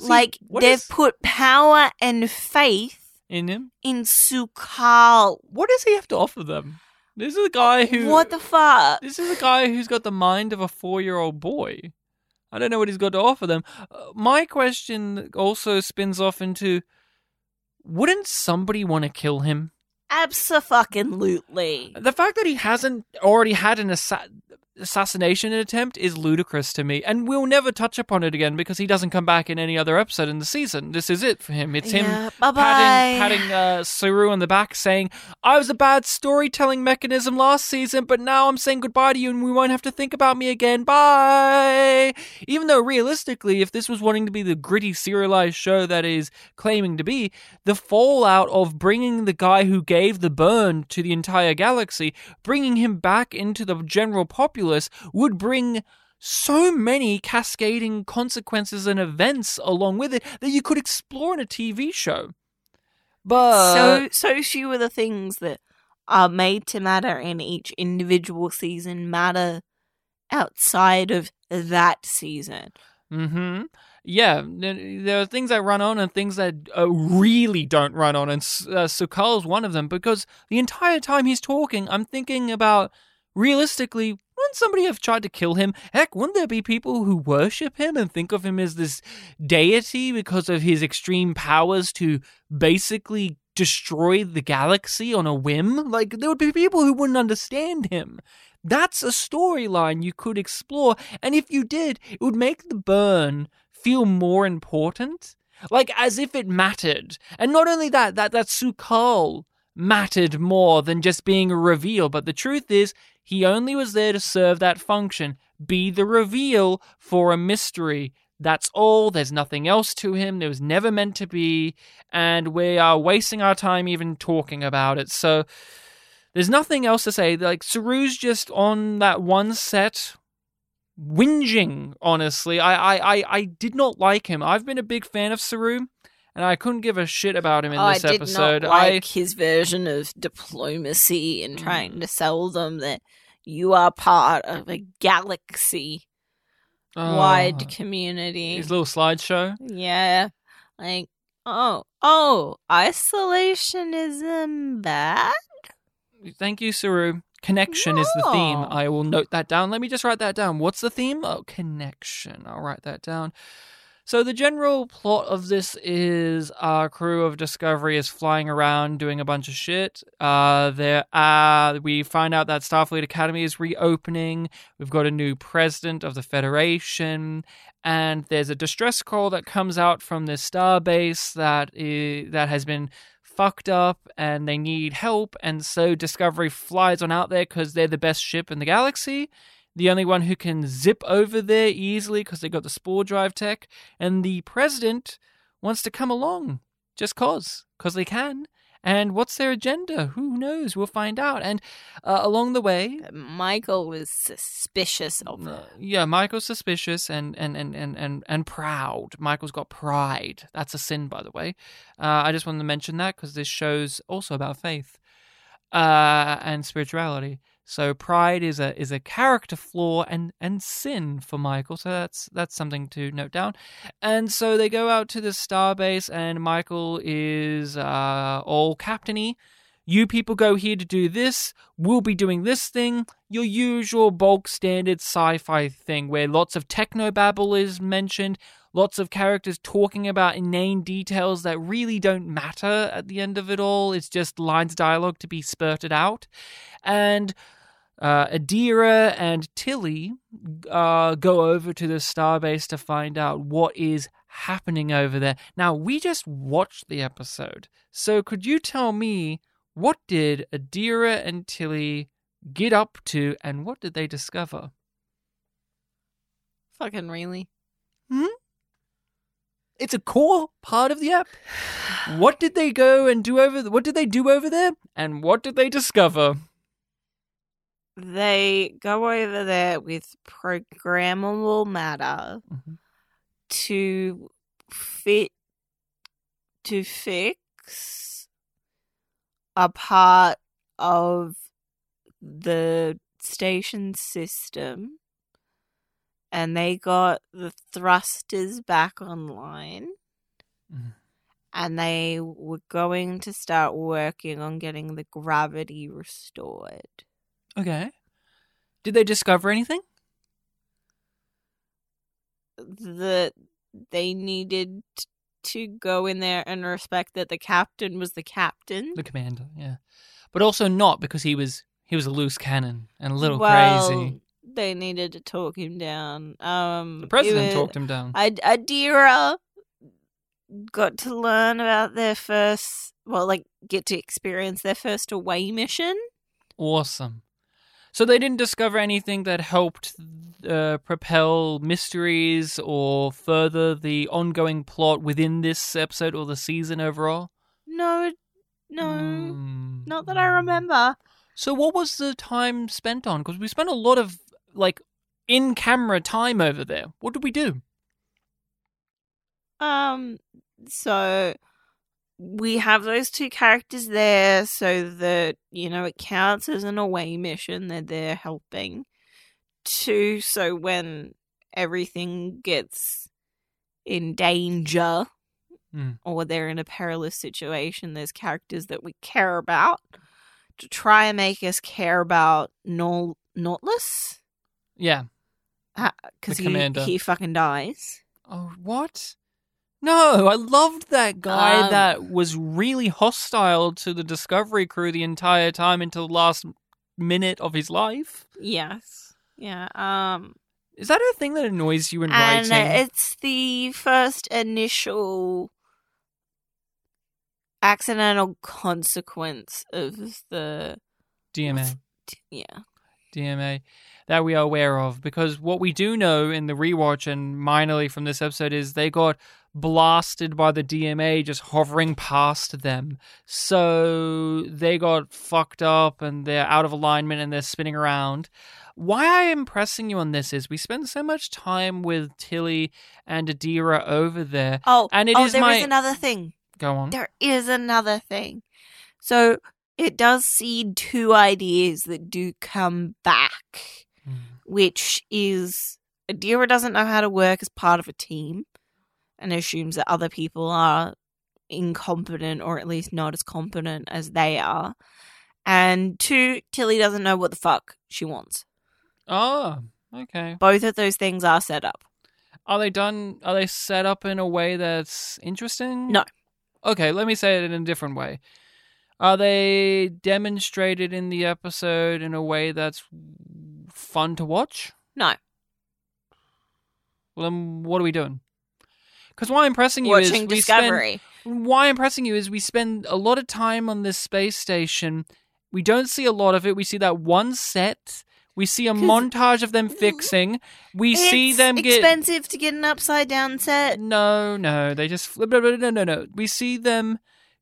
He- like they've is put power and faith in him. in Su'Kal. What does he have to offer them? This is a guy who. What the fuck? This is a guy who's got the mind of a four-year-old boy. I don't know what he's got to offer them. Uh, my question also spins off into wouldn't somebody want to kill him? Absolutely. The fact that he hasn't already had an assa- assassination attempt is ludicrous to me, and we'll never touch upon it again because he doesn't come back in any other episode in the season. This is it for him. It's him bye-bye. patting, patting uh, Saru on the back, saying, "I was a bad storytelling mechanism last season, but now I'm saying goodbye to you, and we won't have to think about me again. Bye." Even though realistically, if this was wanting to be the gritty serialized show that is claiming to be, the fallout of bringing the guy who gave the burn to the entire galaxy, bringing him back into the general populace, would bring so many cascading consequences and events along with it that you could explore in a TV show. But so so few of the things that are made to matter in each individual season matter outside of that season. hmm Yeah, there are things that run on and things that uh, really don't run on, and uh, Su'Kal's one of them because the entire time he's talking, I'm thinking about realistically, wouldn't somebody have tried to kill him? Heck, wouldn't there be people who worship him and think of him as this deity because of his extreme powers to basically destroy the galaxy on a whim? Like, there would be people who wouldn't understand him. That's a storyline you could explore, and if you did, it would make the burn feel more important. Like as if it mattered. And not only that, that that Su'Kal mattered more than just being a reveal, but the truth is he only was there to serve that function, be the reveal for a mystery. That's all. There's nothing else to him. There was never meant to be. And we are wasting our time even talking about it. So there's nothing else to say. Like, Saru's just on that one set whinging, honestly. I, I, I, I did not like him. I've been a big fan of Saru, and I couldn't give a shit about him in Oh, this I did episode. not like his version of diplomacy and trying to sell them that you are part of a galaxy wide Oh, community. his little slideshow. Yeah. Like, oh, oh, isolationism bad? Thank you, Saru. Connection is the theme. I will note that down. Let me just write that down. What's the theme? Oh, connection. I'll write that down. So the general plot of this is our crew of Discovery is flying around doing a bunch of shit. Uh, there, uh, we find out that Starfleet Academy is reopening. We've got a new president of the Federation, and there's a distress call that comes out from this starbase that is, that has been fucked up and they need help and so discovery flies on out there because they're the best ship in the galaxy the only one who can zip over there easily because they got the spore drive tech and the president wants to come along just cause because they can and what's their agenda who knows we'll find out and uh, along the way Michael was suspicious of uh, yeah, Michael's suspicious and and, and, and, and and proud. Michael's got pride. That's a sin, by the way. Uh, I just wanted to mention that because this show's also about faith uh, and spirituality. So pride is a is a character flaw and and sin for Michael. So that's that's something to note down. And so they go out to the starbase, and Michael is uh, all captainy. You people go here to do this. We'll be doing this thing. Your usual bulk standard sci fi thing where lots of technobabble is mentioned, lots of characters talking about inane details that really don't matter at the end of it all. It's just lines of dialogue to be spurted out. And uh, Adira and Tilly uh, go over to the starbase to find out what is happening over there. Now, we just watched the episode. So could you tell me what did Adira and Tilly get up to and what did they discover? Fucking really? It's a core part of the app. *sighs* What did they go and do over? What did they do over there? And what did they discover? They go over there with programmable matter Mhm. to fit to fix a part of the station system and they got the thrusters back online Mhm. and they were going to start working on getting the gravity restored. Okay. Did they discover anything? that they needed to go in there and respect that the captain was the captain. The commander, yeah. But also not because he was he was a loose cannon and a little well, crazy. They needed to talk him down. Um, The president was- talked him down. Ad- Adira got to learn about their first, well, like get to experience their first away mission. Awesome. So they didn't discover anything that helped uh, propel mysteries or further the ongoing plot within this episode or the season overall. No, no, Mm. not that I remember. So what was the time spent on? Because we spent a lot of like in-camera time over there. What did we do? Um, so we have those two characters there so that, you know, it counts as an away mission that they're helping. Two, so when everything gets in danger Mm. or they're in a perilous situation, there's characters that we care about to try and make us care about Nor- Nautilus Yeah. because The he, he fucking dies. Oh, what? No, I loved that guy Um, that was really hostile to the Discovery crew the entire time until the last minute of his life. Yes. Yeah. Um Is that a thing that annoys you in and writing? it's the first initial accidental consequence of the DMA. yeah DMA that we are aware of because what we do know in the rewatch and minorly from this episode is they got blasted by the DMA just hovering past them. So they got fucked up and they're out of alignment and they're spinning around. Why I am pressing you on this is we spend so much time with Tilly and Adira over there. oh And it oh, is there my- is another thing Go on. there is another thing so it does seed two ideas that do come back Mm. which is Adira doesn't know how to work as part of a team and assumes that other people are incompetent or at least not as competent as they are. And two, Tilly doesn't know what the fuck she wants. Oh, okay. Both of those things are set up. Are they done? Are they set up in a way that's interesting? No. Okay, let me say it in a different way. Are they demonstrated in the episode in a way that's fun to watch? No. Well, then what are we doing? Because why I'm pressing you is Watching we spend why I'm pressing you is we spend a lot of time on this space station. We don't see a lot of it. We see that one set. We see a montage of them fixing. We see them get expensive to get an upside down set. no, no, they just flip. No, no, no, no. We see them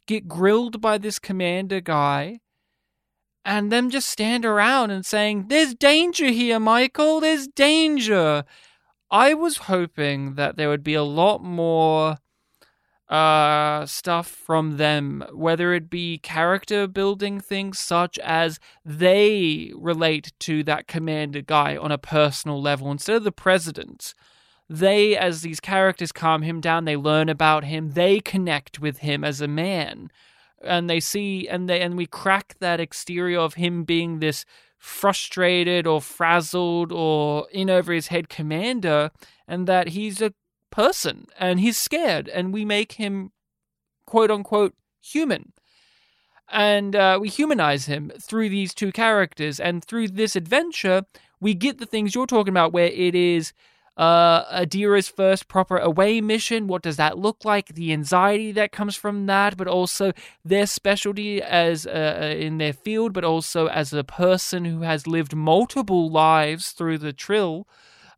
get grilled by this commander guy, and them just stand around and saying, "There's danger here, Michael. There's danger." I was hoping that there would be a lot more uh stuff from them whether it be character building things such as they relate to that commander guy on a personal level instead of the president. They as these characters calm him down they learn about him they connect with him as a man. And they see and they and we crack that exterior of him being this frustrated or frazzled or in over his head commander and that he's a person and he's scared and we make him quote unquote human. And uh, we humanize him through these two characters and through this adventure we get the things you're talking about where it is uh, Adira's first proper away mission. What does that look like? The anxiety that comes from that, but also their specialty as uh, in their field, but also as a person who has lived multiple lives through the Trill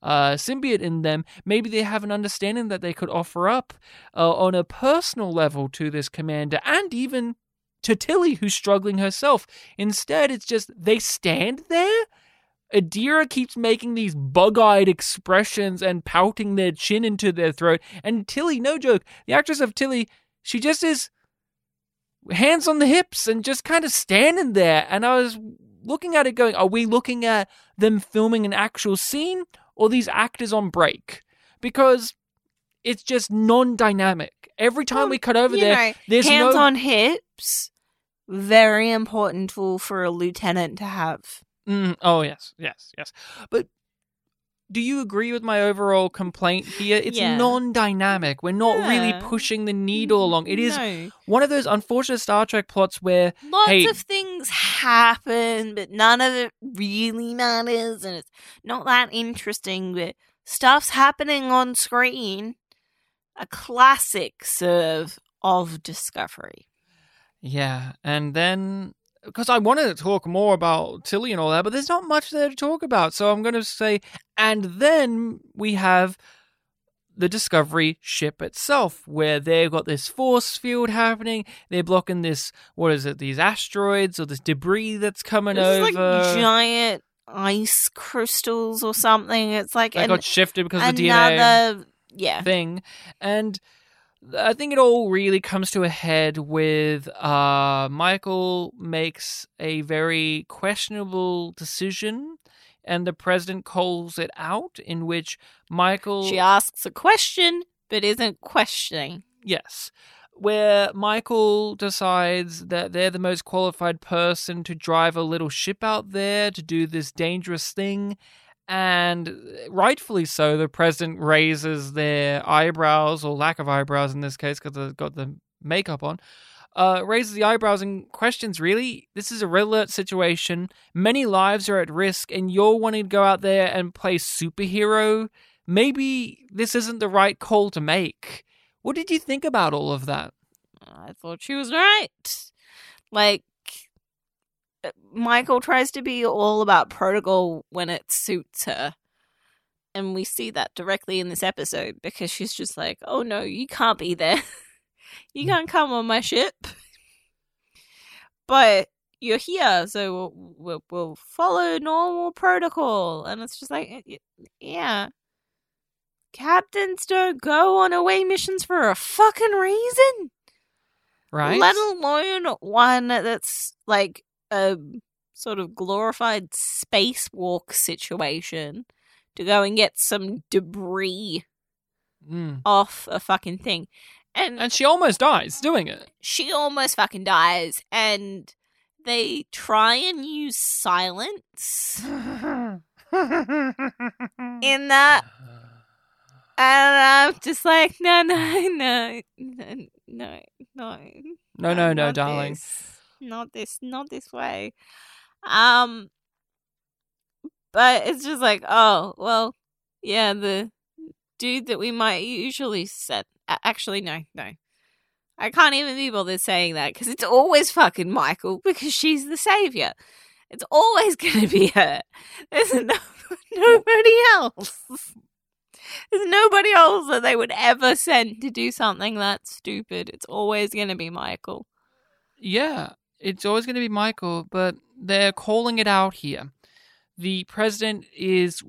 uh, symbiote in them. Maybe they have an understanding that they could offer up uh, on a personal level to this commander, and even to Tilly, who's struggling herself. Instead, it's just they stand there. Adira keeps making these bug eyed expressions and pouting their chin into their throat. And Tilly, no joke, the actress of Tilly, she just is hands on the hips and just kind of standing there. And I was looking at it going, are we looking at them filming an actual scene or these actors on break? Because it's just non dynamic. Every time Well, we cut over there, know, there's hands no. on hips. Very important tool for a lieutenant to have. Mm, oh yes, yes, yes. But do you agree with my overall complaint here? It's Yeah. non-dynamic. We're not really pushing the needle along. It is No. one of those unfortunate Star Trek plots where Lots Hey. of things happen, but none of it really matters, and it's not that interesting. But stuff's happening on screen. A classic serve of Discovery. Yeah, and then because I wanted to talk more about Tilly and all that, but there's not much there to talk about. So I'm going to say, and then we have the Discovery ship itself, where they've got this force field happening. They're blocking this, what is it, these asteroids or this debris that's coming This is over. like giant ice crystals or something. It's like that an- got shifted because of the DMA another. Yeah. thing. And I think it all really comes to a head with uh, Michael makes a very questionable decision, and the president calls it out. In which Michael, She asks a question, but isn't questioning. yes, where Michael decides that they're the most qualified person to drive a little ship out there to do this dangerous thing. And rightfully so, the president raises their eyebrows, or lack of eyebrows in this case, because they've got the makeup on. Uh, raises the eyebrows and questions, really? This is a red alert situation. Many lives are at risk, and you're wanting to go out there and play superhero? Maybe this isn't the right call to make. What did you think about all of that? I thought she was right. Like, Michael tries to be all about protocol when it suits her. And we see that directly in this episode because she's just like, oh no, you can't be there. *laughs* you mm. can't come on my ship. But you're here, so we'll, we'll, we'll follow normal protocol. And it's just like, yeah. Captains don't go on away missions for a fucking reason Right? let alone one that's like a sort of glorified spacewalk situation to go and get some debris Mm. off a fucking thing. And, And she almost dies doing it. she almost fucking dies and they try and use silence *laughs* in that and I'm just like no no no no no no No, no, darling. this. Not this, not this way. Um, but it's just like, oh, well, yeah, the dude that we might usually set. Actually, no, no. I can't even be bothered saying that because it's always fucking Michael because she's the savior. It's always *laughs* going to be her. There's no, *laughs* nobody else. There's nobody else that they would ever send to do something that stupid. It's always going to be Michael. Yeah, it's always going to be Michael, but they're calling it out here. The president is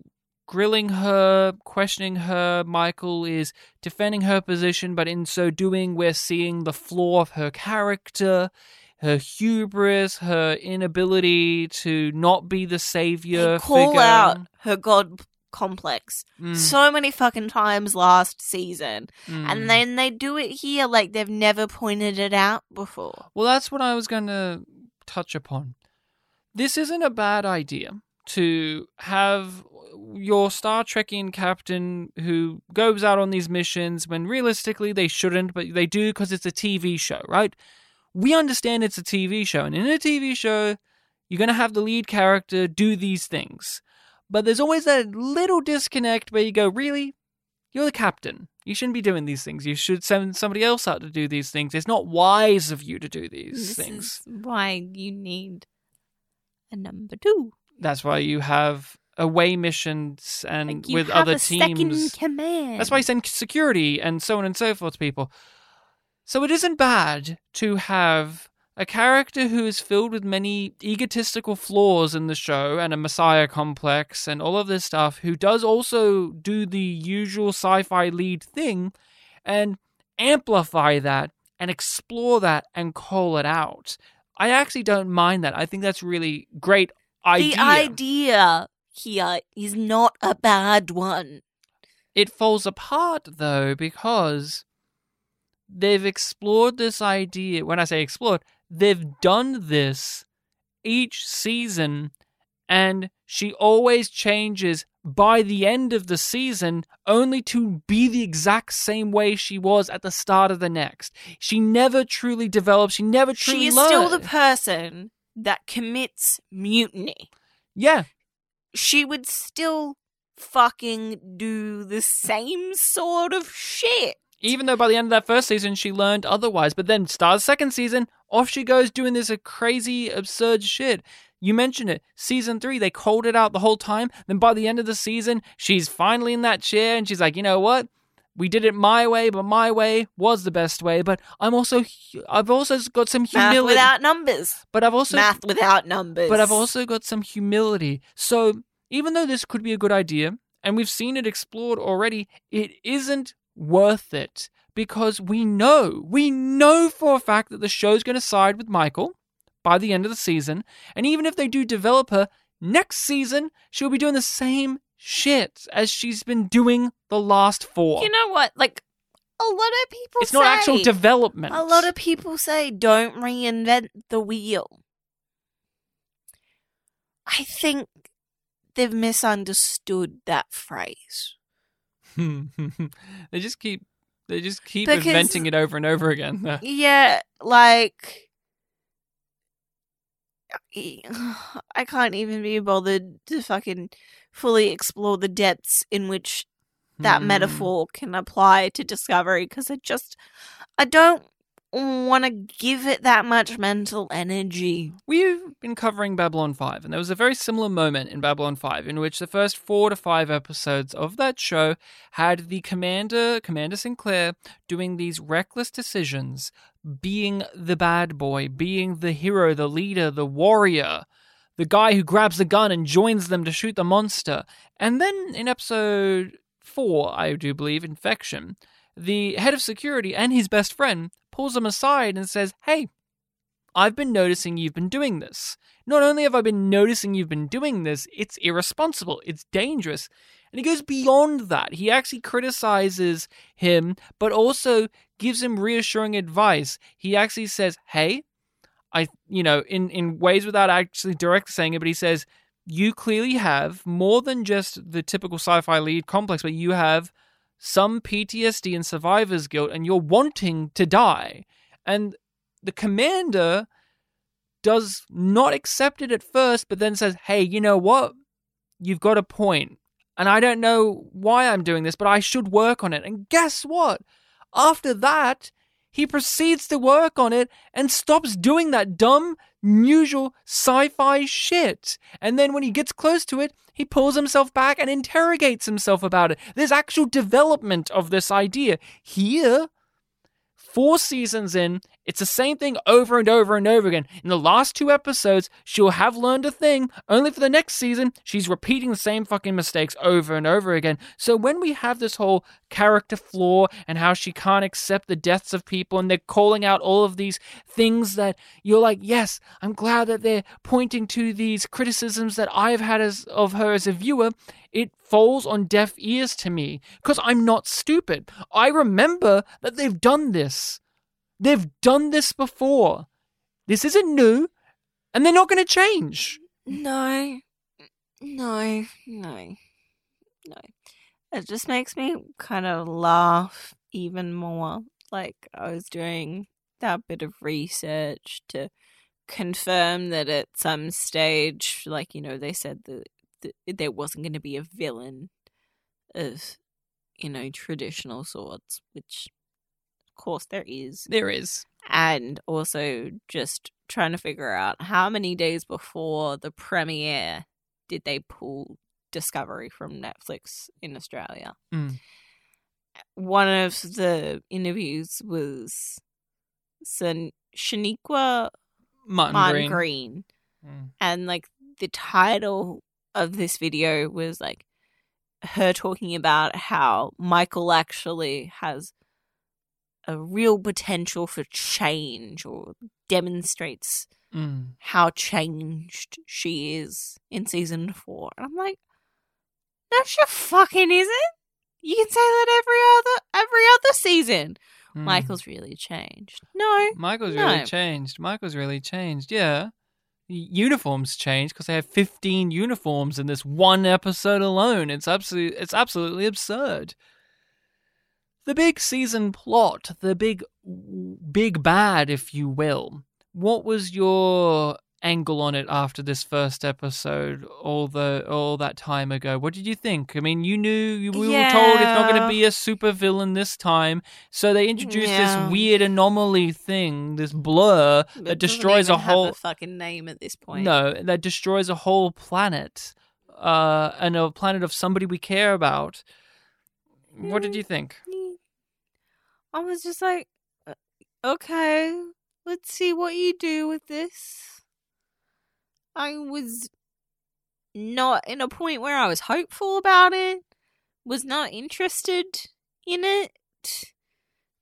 grilling her, questioning her. Michael is defending her position, but in so doing, we're seeing the flaw of her character, her hubris, her inability to not be the savior. They call figure. out her god complex Mm, so many fucking times last season, mm. and then they do it here like they've never pointed it out before. Well, that's what I was going to touch upon. This isn't a bad idea to have your Star Trekian captain who goes out on these missions when realistically they shouldn't, but they do because it's a TV show, right? We understand it's a TV show, and in a TV show, you're going to have the lead character do these things. But there's always that little disconnect where you go, really? You're the captain. You shouldn't be doing these things. You should send somebody else out to do these things. It's not wise of you to do these This things. why you need a number two. That's why you have away missions and Like with other teams. That's why you send security and so on and so forth to people. So it isn't bad to have a character who is filled with many egotistical flaws in the show and a messiah complex and all of this stuff, who does also do the usual sci fi lead thing and amplify that and explore that and call it out. I actually don't mind that. I think that's really great idea. the idea here is not a bad one. It falls apart though because they've explored this idea. When I say explored, they've done this each season and she always changes by the end of the season only to be the exact same way she was at the start of the next. She never truly develops. She never truly she is learned. still the person that commits mutiny. yeah, She would still fucking do the same sort of shit. Even though by the end of that first season she learned otherwise. But then Star's second season, off she goes doing this crazy, absurd shit. You mentioned it. Season three, they called it out the whole time. Then by the end of the season, she's finally in that chair and she's like, you know what? We did it my way, but my way was the best way. But I'm also, I've also got some Math humility. without numbers. but I've also, Math without numbers. but I've also got some humility. So even though this could be a good idea, and we've seen it explored already, it isn't worth it because we know, we know for a fact that the show's going to side with Michael by the end of the season. And even if they do develop her next season, she'll be doing the same shit as she's been doing the last four. You know what? Like a lot of people it's not actual development. A lot of people say don't reinvent the wheel. I think they've misunderstood that phrase. *laughs* they just keep they just keep Because- inventing it over and over again. *laughs* Yeah, like *sighs* I can't even be bothered to fucking fully explore the depths in which that Hmm. metaphor can apply to discovery because I just I don't want to give it that much mental energy. We've been covering Babylon 5, and there was a very similar moment in Babylon 5 in which the first four to five episodes of that show had the commander, Commander Sinclair, doing these reckless decisions, being the bad boy, being the hero, the leader, the warrior, the guy who grabs the gun and joins them to shoot the monster. And then in episode four, I do believe, Infection, the head of security and his best friend pulls him aside and says, Hey, I've been noticing you've been doing this. Not only have I been noticing you've been doing this, it's irresponsible, it's dangerous. And he goes beyond that. He actually criticizes him, but also gives him reassuring advice. He actually says, Hey, I, you know, in, in ways without actually directly saying it, but he says, You clearly have more than just the typical sci fi lead complex, but you have some PTSD and survivor's guilt, and you're wanting to die. And the commander does not accept it at first, but then says, Hey, you know what? You've got a point. And I don't know why I'm doing this, but I should work on it. And guess what? After that, he proceeds to work on it and stops doing that dumb, usual sci fi shit. And then when he gets close to it, he pulls himself back and interrogates himself about it. There's actual development of this idea. Here, four seasons in, it's the same thing over and over and over again. In the last two episodes, she'll have learned a thing, only for the next season, she's repeating the same fucking mistakes over and over again. So when we have this whole character flaw and how she can't accept the deaths of people and they're calling out all of these things that you're like, yes, I'm glad that they're pointing to these criticisms that I've had as of her as a viewer, it falls on deaf ears to me because I'm not stupid. I remember that they've done this. They've done this before. This isn't new, and they're not going to change. No, no, no, no. It just makes me kind of laugh even more. Like I was doing that bit of research to confirm that at some stage, like you know, they said that, that there wasn't going to be a villain of you know traditional sorts, which course there is There is. and also just trying to figure out how many days before the premiere did they pull Discovery from Netflix in Australia. Mm. One of the interviews was San- Shaniqua Martin, Martin Green. Green, Mm. and like the title of this video was like her talking about how Michael actually has a real potential for change or demonstrates Mm. how changed she is in season four. And I'm like, no, she fucking isn't. You can say that every other every other season. Mm. Michael's really changed. No, Michael's No. really changed. Michael's really changed. Yeah. uniforms change because they have 15 uniforms in this one episode alone. It's absolutely it's absolutely absurd. The big season plot, the big big bad if you will. What was your angle on it after this first episode all the all that time ago. What did you think? I mean, you knew we yeah. were told it's not going to be a super villain this time, so they introduced yeah. this weird anomaly thing, this blur but that destroys a whole a fucking name at this point. No, that destroys a whole planet, uh, and a planet of somebody we care about. What did you think? I was just like, uh, okay, let's see what you do with this. I was not in a point where I was hopeful about it, was not interested in it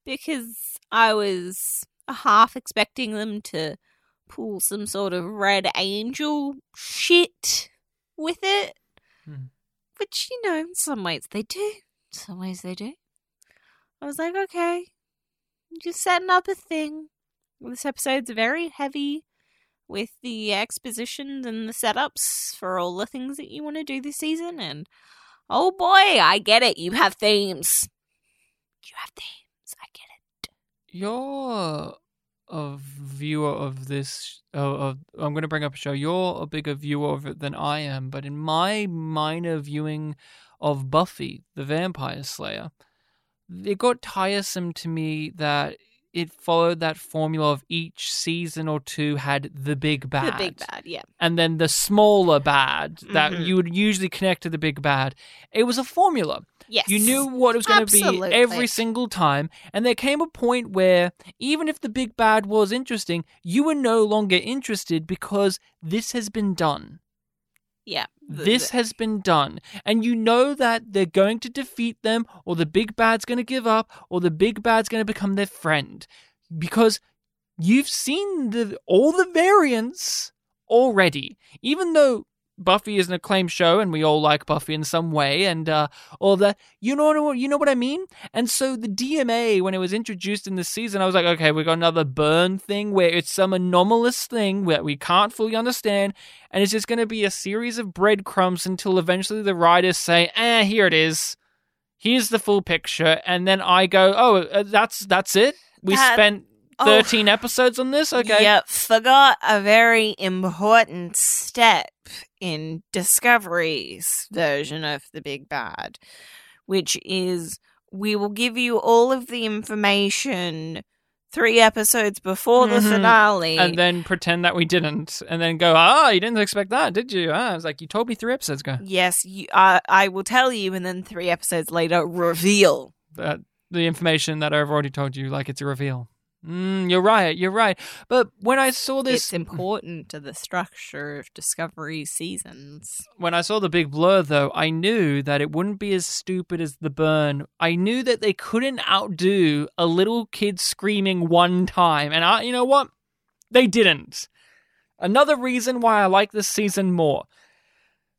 because I was half expecting them to pull some sort of red angel shit with it. Hmm. Which, you know, in some ways they do. In some ways they do. I was like, okay, just setting up a thing. This episode's very heavy with the expositions and the setups for all the things that you want to do this season. And oh boy, I get it. You have themes. You have themes. I get it. You're a viewer of this. of, I'm going to bring up a show. You're a bigger viewer of it than I am, but in my minor viewing of Buffy, the Vampire Slayer, it got tiresome to me that it followed that formula of each season or two had the big bad. The big bad, yeah. And then the smaller bad that Mhm. you would usually connect to the big bad. It was a formula. Yes. You knew what it was going to be every single time. And there came a point where, even if the big bad was interesting, you were no longer interested because this has been done. Yeah. This has been done. And you know that they're going to defeat them, or the big bad's going to give up, or the big bad's going to become their friend. Because you've seen the, all the variants already. Even though Buffy is an acclaimed show and we all like Buffy in some way and uh, all that, you know what you know what I mean? And so the DMA, when it was introduced in the season, I was like, okay, we got another burn thing where it's some anomalous thing that we can't fully understand, and it's just going to be a series of breadcrumbs until eventually the writers say, "Eh, here it is. Here's the full picture," and then I go, "Oh, uh, that's that's it. We That- spent oh. 13 episodes on this. Okay, Yep, forgot a very important step in Discovery's version of the Big Bad, which is we will give you all of the information three episodes before the Mhm. finale. and then pretend that we didn't, and then go, "Ah, you didn't expect that, did you?" Ah, I was like, "You told me three episodes ago." yes, you, uh, I will tell you, and then three episodes later, reveal. that the information that I've already told you, like it's a reveal. Mm, you're right. You're right. But when I saw this, It's important to the structure of Discovery seasons. when I saw the big blur, though, I knew that it wouldn't be as stupid as the burn. I knew that they couldn't outdo a little kid screaming one time, and I, you know what? They didn't. Another reason why I like this season more.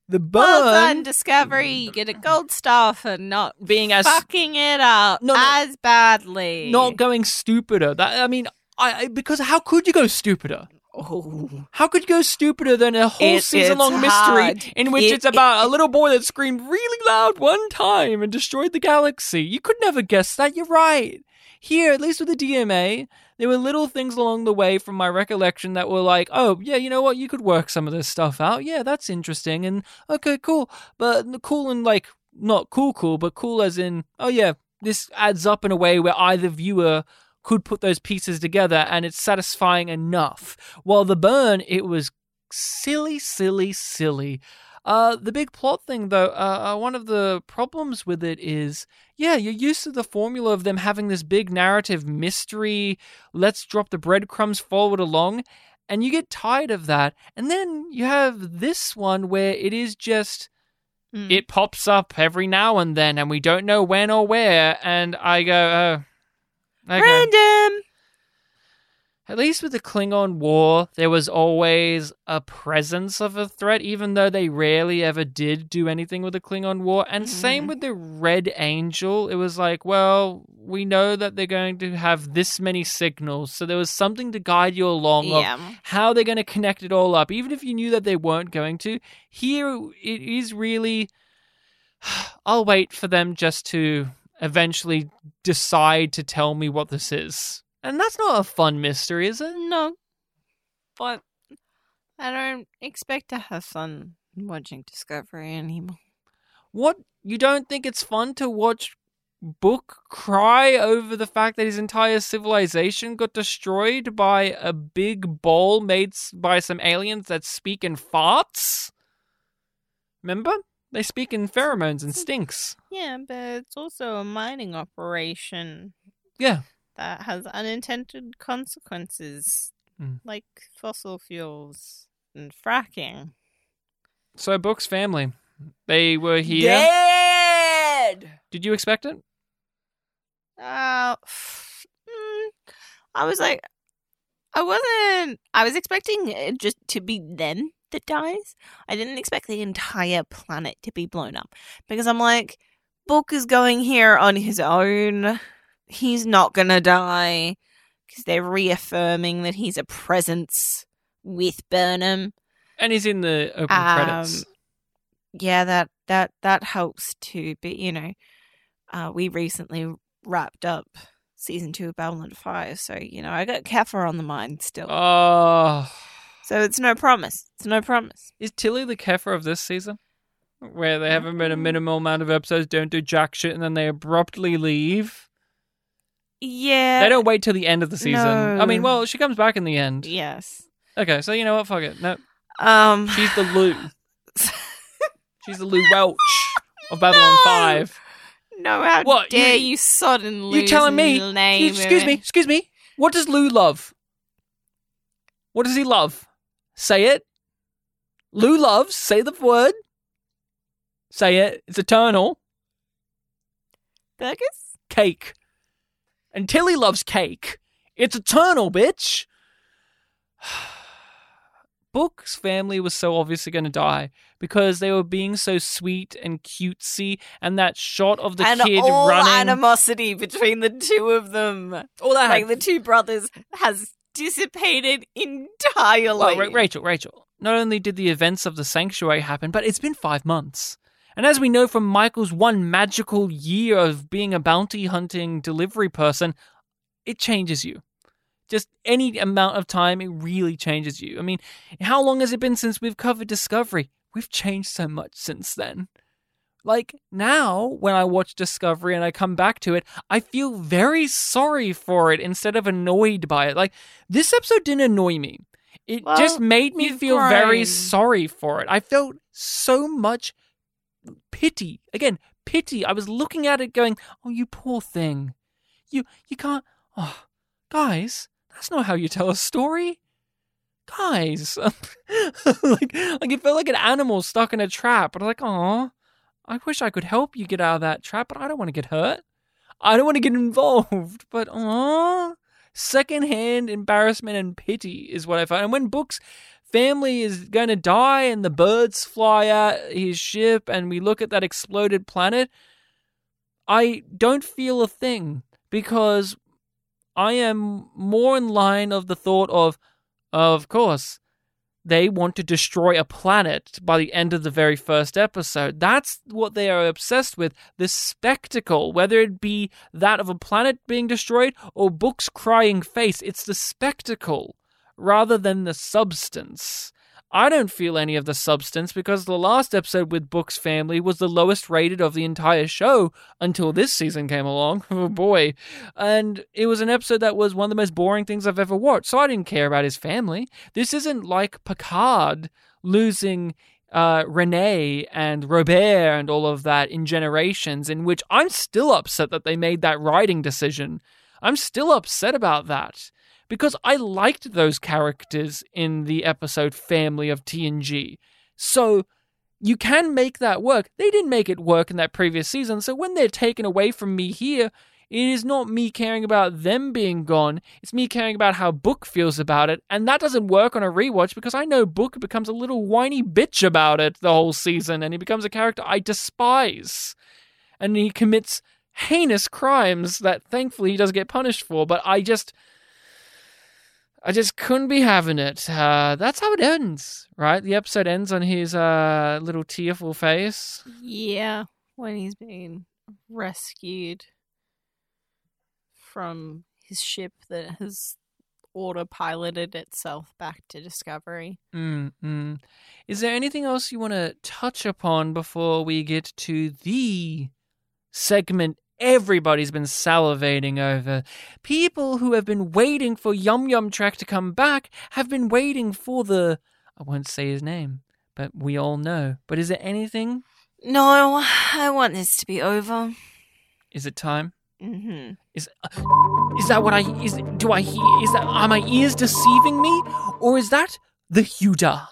The burn Well done, Discovery. You get a gold star for not being as fucking it up No, no. as badly. not going stupider. That I mean, I I- because how could you go stupider? Oh. How could you go stupider than a whole It- season long it's mystery in which It- it's about a little boy that screamed really loud one time and destroyed the galaxy? You could never guess that. You're right. Here, at least with the DMA, there were little things along the way from my recollection that were like, oh, yeah, you know what? You could work some of this stuff out. Yeah, that's interesting. And okay, cool. But cool and like, not cool, cool, but cool as in, oh, yeah, this adds up in a way where either viewer could put those pieces together and it's satisfying enough. While the burn, it was silly, silly, silly. Uh, the big plot thing, though, uh, uh, one of the problems with it is, yeah, you're used to the formula of them having this big narrative mystery, let's drop the breadcrumbs forward along, and you get tired of that. And then you have this one where it is just Mm. it pops up every now and then, and we don't know when or where. And I go, oh, okay. Random. At least with the Klingon War, there was always a presence of a threat, even though they rarely ever did do anything with the Klingon War. And same Mhm. with the Red Angel. It was like, well, we know that they're going to have this many signals, so there was something to guide you along of Yeah. how they're going to connect it all up, even if you knew that they weren't going to. Here, it is really. *sighs* I'll wait for them just to eventually decide to tell me what this is. And that's not a fun mystery, is it? No. But I don't expect to have fun watching Discovery anymore. What? You don't think it's fun to watch Book cry over the fact that his entire civilization got destroyed by a big ball made by some aliens that speak in farts? Remember? They speak in pheromones and stinks. Yeah, but it's also a mining operation Yeah. That has unintended consequences, Mm. like fossil fuels and fracking. So Book's family, they were here. Dead! Did you expect it? Uh, mm, I was like, I wasn't. I was expecting it just to be them that dies. I didn't expect the entire planet to be blown up because I'm like, Book is going here on his own. He's not gonna die because they're reaffirming that he's a presence with Burnham. And he's in the open Um, credits. yeah, that that that helps too. But you know, uh, we recently wrapped up season two of Babylon Five, so you know I got Keffer on the mind still. Oh. So it's no promise. It's no promise. Is Tilly the Keffer of this season? Where they haven't been a Mm. minimal amount of episodes, don't do jack shit, and then they abruptly leave? Yeah. they don't wait till the end of the season. I mean, well, she comes back in the end. Yes. Okay, so you know what? Fuck it. No, Um. she's the Lou. *laughs* She's the Lou Welch of Babylon No! 5. no, how What, you- dare you, suddenly You telling me? Name Excuse me, excuse me. What does Lou love? What does he love? Say it. Lou loves. Say the word. Say it. It's eternal. Burgers. Cake. And Tilly loves cake. It's eternal, bitch. *sighs* Book's family was so obviously going to die because they were being so sweet and cutesy, and that shot of the and kid all running. animosity between the two of them. all that like the two brothers has dissipated entirely. Well, Ra- Rachel, Rachel. Not only did the events of the sanctuary happen, but it's been five months. And as we know from Michael's one magical year of being a bounty hunting delivery person, it changes you. Just any amount of time, it really changes you. I mean, how long has it been since we've covered Discovery? We've changed so much since then. Like now, when I watch Discovery and I come back to it, I feel very sorry for it instead of annoyed by it. Like, this episode didn't annoy me. It Well, just made me feel very sorry for it. I felt so much pity. Again, pity. I was looking at it going, "Oh, you poor thing. You you can't Oh, guys, that's not how you tell a story." Guys, *laughs* like, like it felt like an animal stuck in a trap. But I'm like, oh, I wish I could help you get out of that trap, but I don't want to get hurt. I don't want to get involved. *laughs* But oh, secondhand embarrassment and pity is what I find. And when Book's family is going to die and the birds fly at his ship and we look at that exploded planet, I don't feel a thing because I am more in line of the thought of, of course, they want to destroy a planet by the end of the very first episode. That's what they are obsessed with the spectacle, whether it be that of a planet being destroyed or Book's crying face. It's the spectacle rather than the substance. I don't feel any of the substance because the last episode with Book's family was the lowest rated of the entire show until this season came along. *laughs* Oh boy. And it was an episode that was one of the most boring things I've ever watched. So I didn't care about his family. This isn't like Picard losing uh, Renee and Robert and all of that in generations, in which I'm still upset that they made that writing decision. I'm still upset about that because I liked those characters in the episode Family of TNG. So you can make that work. They didn't make it work in that previous season, so when they're taken away from me here, It is not me caring about them being gone. It's me caring about how Book feels about it. And that doesn't work on a rewatch because I know Book becomes a little whiny bitch about it the whole season and he becomes a character I despise. And he commits heinous crimes that thankfully he does get punished for. But I just. I just couldn't be having it. Uh, that's how it ends, right? The episode ends on his uh, little tearful face. Yeah, when he's being rescued from his ship that has autopiloted itself back to Discovery. Mm-mm. Is there anything else you want to touch upon before we get to the segment everybody's been salivating over? People who have been waiting for Yum Yum Track to come back have been waiting for the. I won't say his name, but we all know. But is there anything? No, I want this to be over. Is it time? Mm-hmm. Is uh, is that what I is? Do I hear? Is that are my ears deceiving me, or is that the Huda,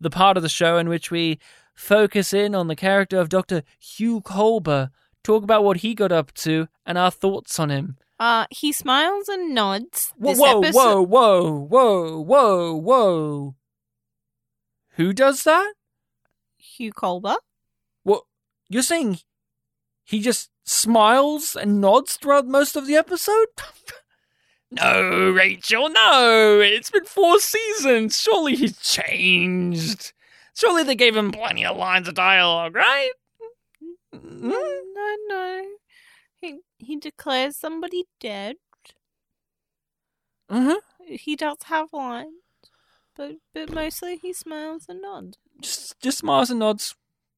the part of the show in which we focus in on the character of Doctor Hugh Culber, talk about what he got up to, and our thoughts on him. Uh, he smiles and nods. Whoa, whoa, episode- whoa, whoa, whoa, whoa, whoa! Who does that? Hugh Culber. What you're saying? He just smiles and nods throughout most of the episode? *laughs* no, Rachel, no. It's been four seasons. Surely he's changed. Surely they gave him plenty of lines of dialogue, right? No. He he declares somebody dead. Mm-hmm. He does have lines, but but mostly he smiles and nods. Just, just smiles and nods.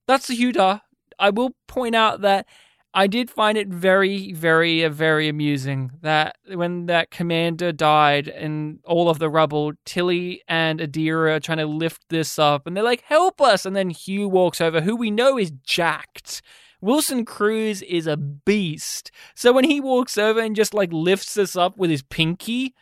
That's the Huda. I will point out that I did find it very, very, uh, very amusing that when that commander died and all of the rubble, Tilly and Adira are trying to lift this up, and they're like, "Help us!" And then Hugh walks over, who we know is jacked. Wilson Cruz is a beast. So when he walks over and just like lifts us up with his pinky,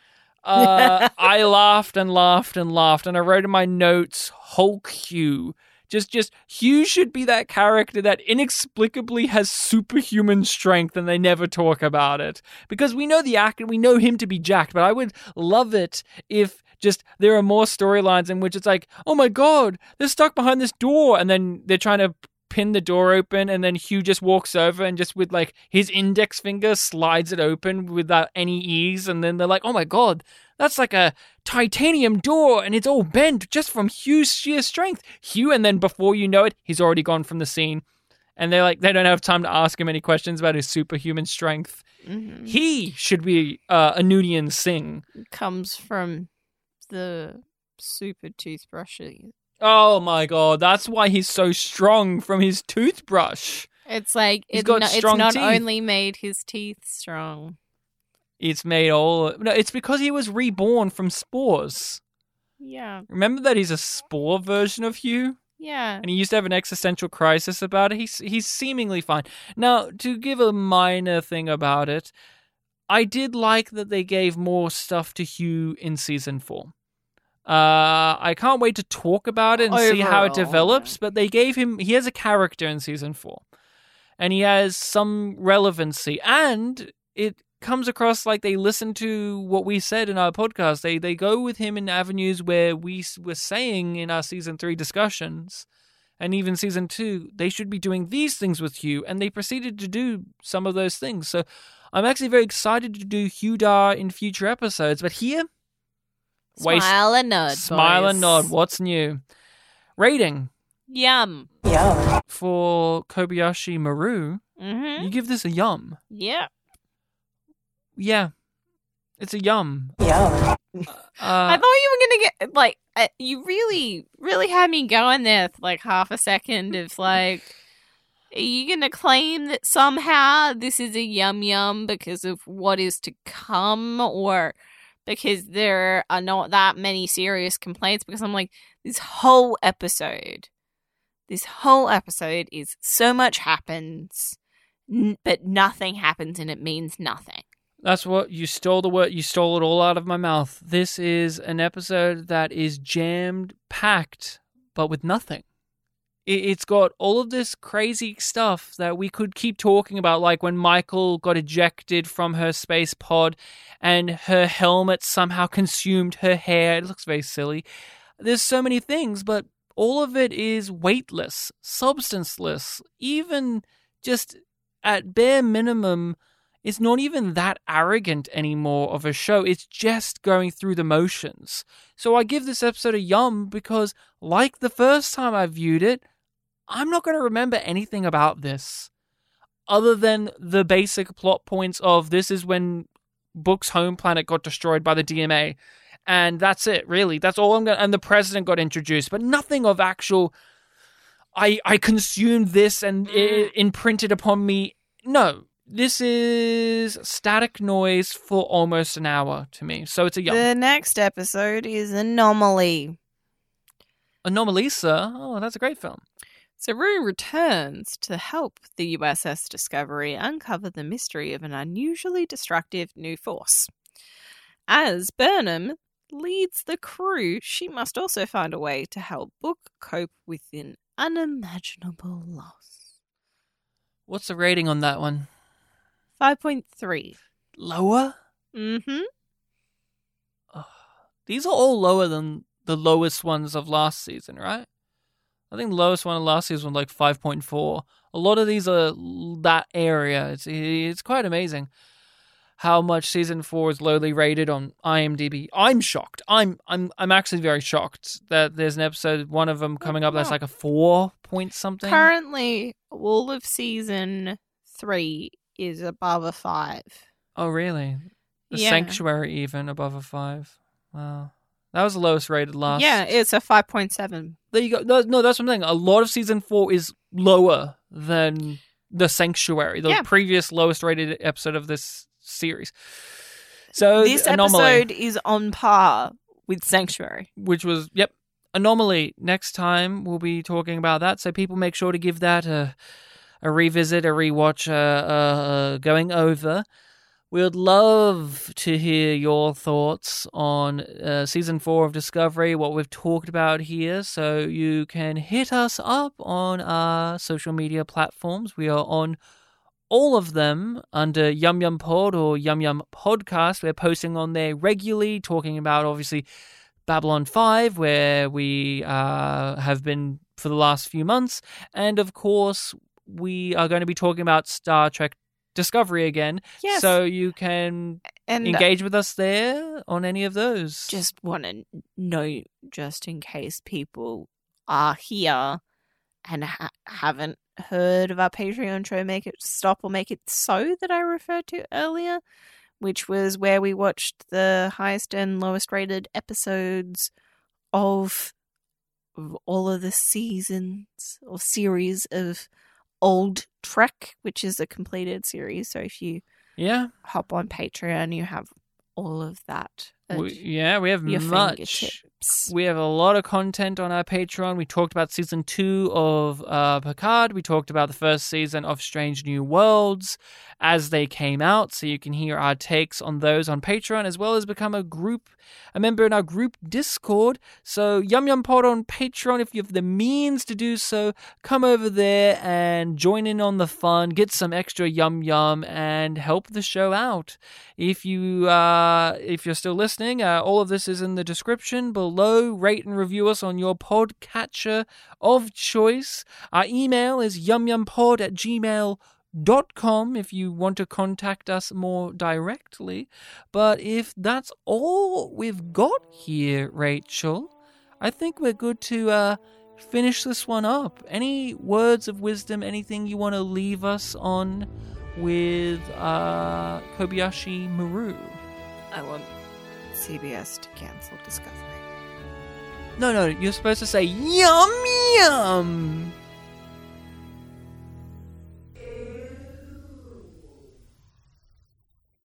uh, *laughs* I laughed and laughed and laughed, and I wrote in my notes, "Hulk Hugh." Just, just Hugh should be that character that inexplicably has superhuman strength, and they never talk about it because we know the actor, we know him to be jacked. But I would love it if just there are more storylines in which it's like, oh my god, they're stuck behind this door, and then they're trying to pin the door open, and then Hugh just walks over and just with like his index finger slides it open without any ease, and then they're like, oh my god, that's like a titanium door, and it's all bent just from Hugh's sheer strength. Hugh, and then before you know it, he's already gone from the scene. And they're like, they don't have time to ask him any questions about his superhuman strength. Mm-hmm. He should be uh, a Noonien Singh. Comes from the super toothbrush. Oh my god, that's why he's so strong from his toothbrush. It's like He's it got no, it's strong not teeth. only made his teeth strong. It's made all. No, it's because he was reborn from spores. Yeah, Remember that he's a spore version of Hugh? yeah. and he used to have an existential crisis about it. He's he's seemingly fine now. To give a minor thing about it, I did like that they gave more stuff to Hugh in season four. Uh, I can't wait to talk about it and see how it develops. But they gave him he has a character in season four, and he has some relevancy, and it comes across like they listen to what we said in our podcast. They they go with him in avenues where we were saying in our season three discussions, and even season two, they should be doing these things with Hugh, and they proceeded to do some of those things. So I'm actually very excited to do Hugh Dar in future episodes. But here, waste- Smile and nod. smile and nod. What's new? Rating Yum. Yum. For Kobayashi Maru. Mm-hmm. You give this a yum. Yeah. Yeah, it's a yum. Yum. I Uh, thought you were gonna get like uh, you really, really had me going there for like half a second of like, are you gonna claim that somehow this is a yum yum because of what is to come, or because there are not that many serious complaints? Because I'm like, this whole episode, this whole episode is so much happens, n- but nothing happens, and it means nothing. That's what you stole the word. You stole it all out of my mouth. This is an episode that is jammed packed, but with nothing. It- it's got all of this crazy stuff that we could keep talking about, like when Michael got ejected from her space pod and her helmet somehow consumed her hair. It looks very silly. There's so many things, but all of it is weightless, substanceless, even just at bare minimum. It's not even that arrogant anymore of a show. It's just going through the motions. So I give this episode a yum because, like the first time I viewed it, I'm not going to remember anything about this other than the basic plot points of this is when Book's home planet got destroyed by the DMA. And that's it, really. That's all I'm going to. And the president got introduced, but nothing of actual. I, I consumed this and it mm. imprinted upon me. No, this is static noise for almost an hour to me. So it's a yum. The next episode is Anomaly. Anomalisa. Oh, that's a great film. Saru returns to help the USS Discovery uncover the mystery of an unusually destructive new force. As Burnham leads the crew, she must also find a way to help Book cope with an unimaginable loss. What's the rating on that one? 5.3. Lower? Mm-hmm. These are all lower than the lowest ones of last season, right? I think the lowest one of last year was like 5.4. A lot of these are that area. It's it's quite amazing how much season 4 is lowly rated on IMDb. I'm shocked. I'm I'm I'm actually very shocked that there's an episode one of them coming up that's like a 4 point something. Currently, all of season three is above a five. Oh, really? The Yeah. Sanctuary even above a 5. Wow. That was the lowest rated last Yeah, it's a 5.7. There you go. No, no, that's what I'm saying. A lot of season four is lower than the Sanctuary, the Yeah. previous lowest rated episode of this series. So this anomaly, episode is on par with Sanctuary. which was yep, anomaly. Next time we'll be talking about that. So people make sure to give that a a revisit, a rewatch, a, a, a going over. We would love to hear your thoughts on uh, season four of Discovery, what we've talked about here. So you can hit us up on our social media platforms. We are on all of them under Yum Yum Pod or Yum Yum Podcast. We're posting on there regularly, talking about obviously Babylon 5, where we uh, have been for the last few months. And of course, we are going to be talking about Star Trek Discovery again. Yes. So you can and engage with us there on any of those. just want to know, just in case people are here and ha- haven't heard of our Patreon show, Make It Stop or Make It So, that I referred to earlier, which was where we watched the highest and lowest rated episodes of, of all of the seasons or series of Old Trek, which is a completed series. So if you yeah. hop on Patreon, you have all of that. We, yeah, we have much. fingertips. We have a lot of content on our Patreon. We talked about season two of uh, Picard. We talked about the first season of Strange New Worlds as they came out. So you can hear our takes on those on Patreon, as well as become a group, a member in our group Discord. So Yum Yum Pod on Patreon. If you have the means to do so, come over there and join in on the fun. Get some extra Yum Yum and help the show out. If you uh, if you're still listening, uh, all of this is in the description below. Rate and review us on your podcatcher of choice. Our email is yumyumpod at gmail.com if you want to contact us more directly. But if that's all we've got here, Rachel, I think we're good to uh, finish this one up. Any words of wisdom, anything you want to leave us on with uh, Kobayashi Maru? I want CBS to cancel Discovery. No, no, you're supposed to say yum yum.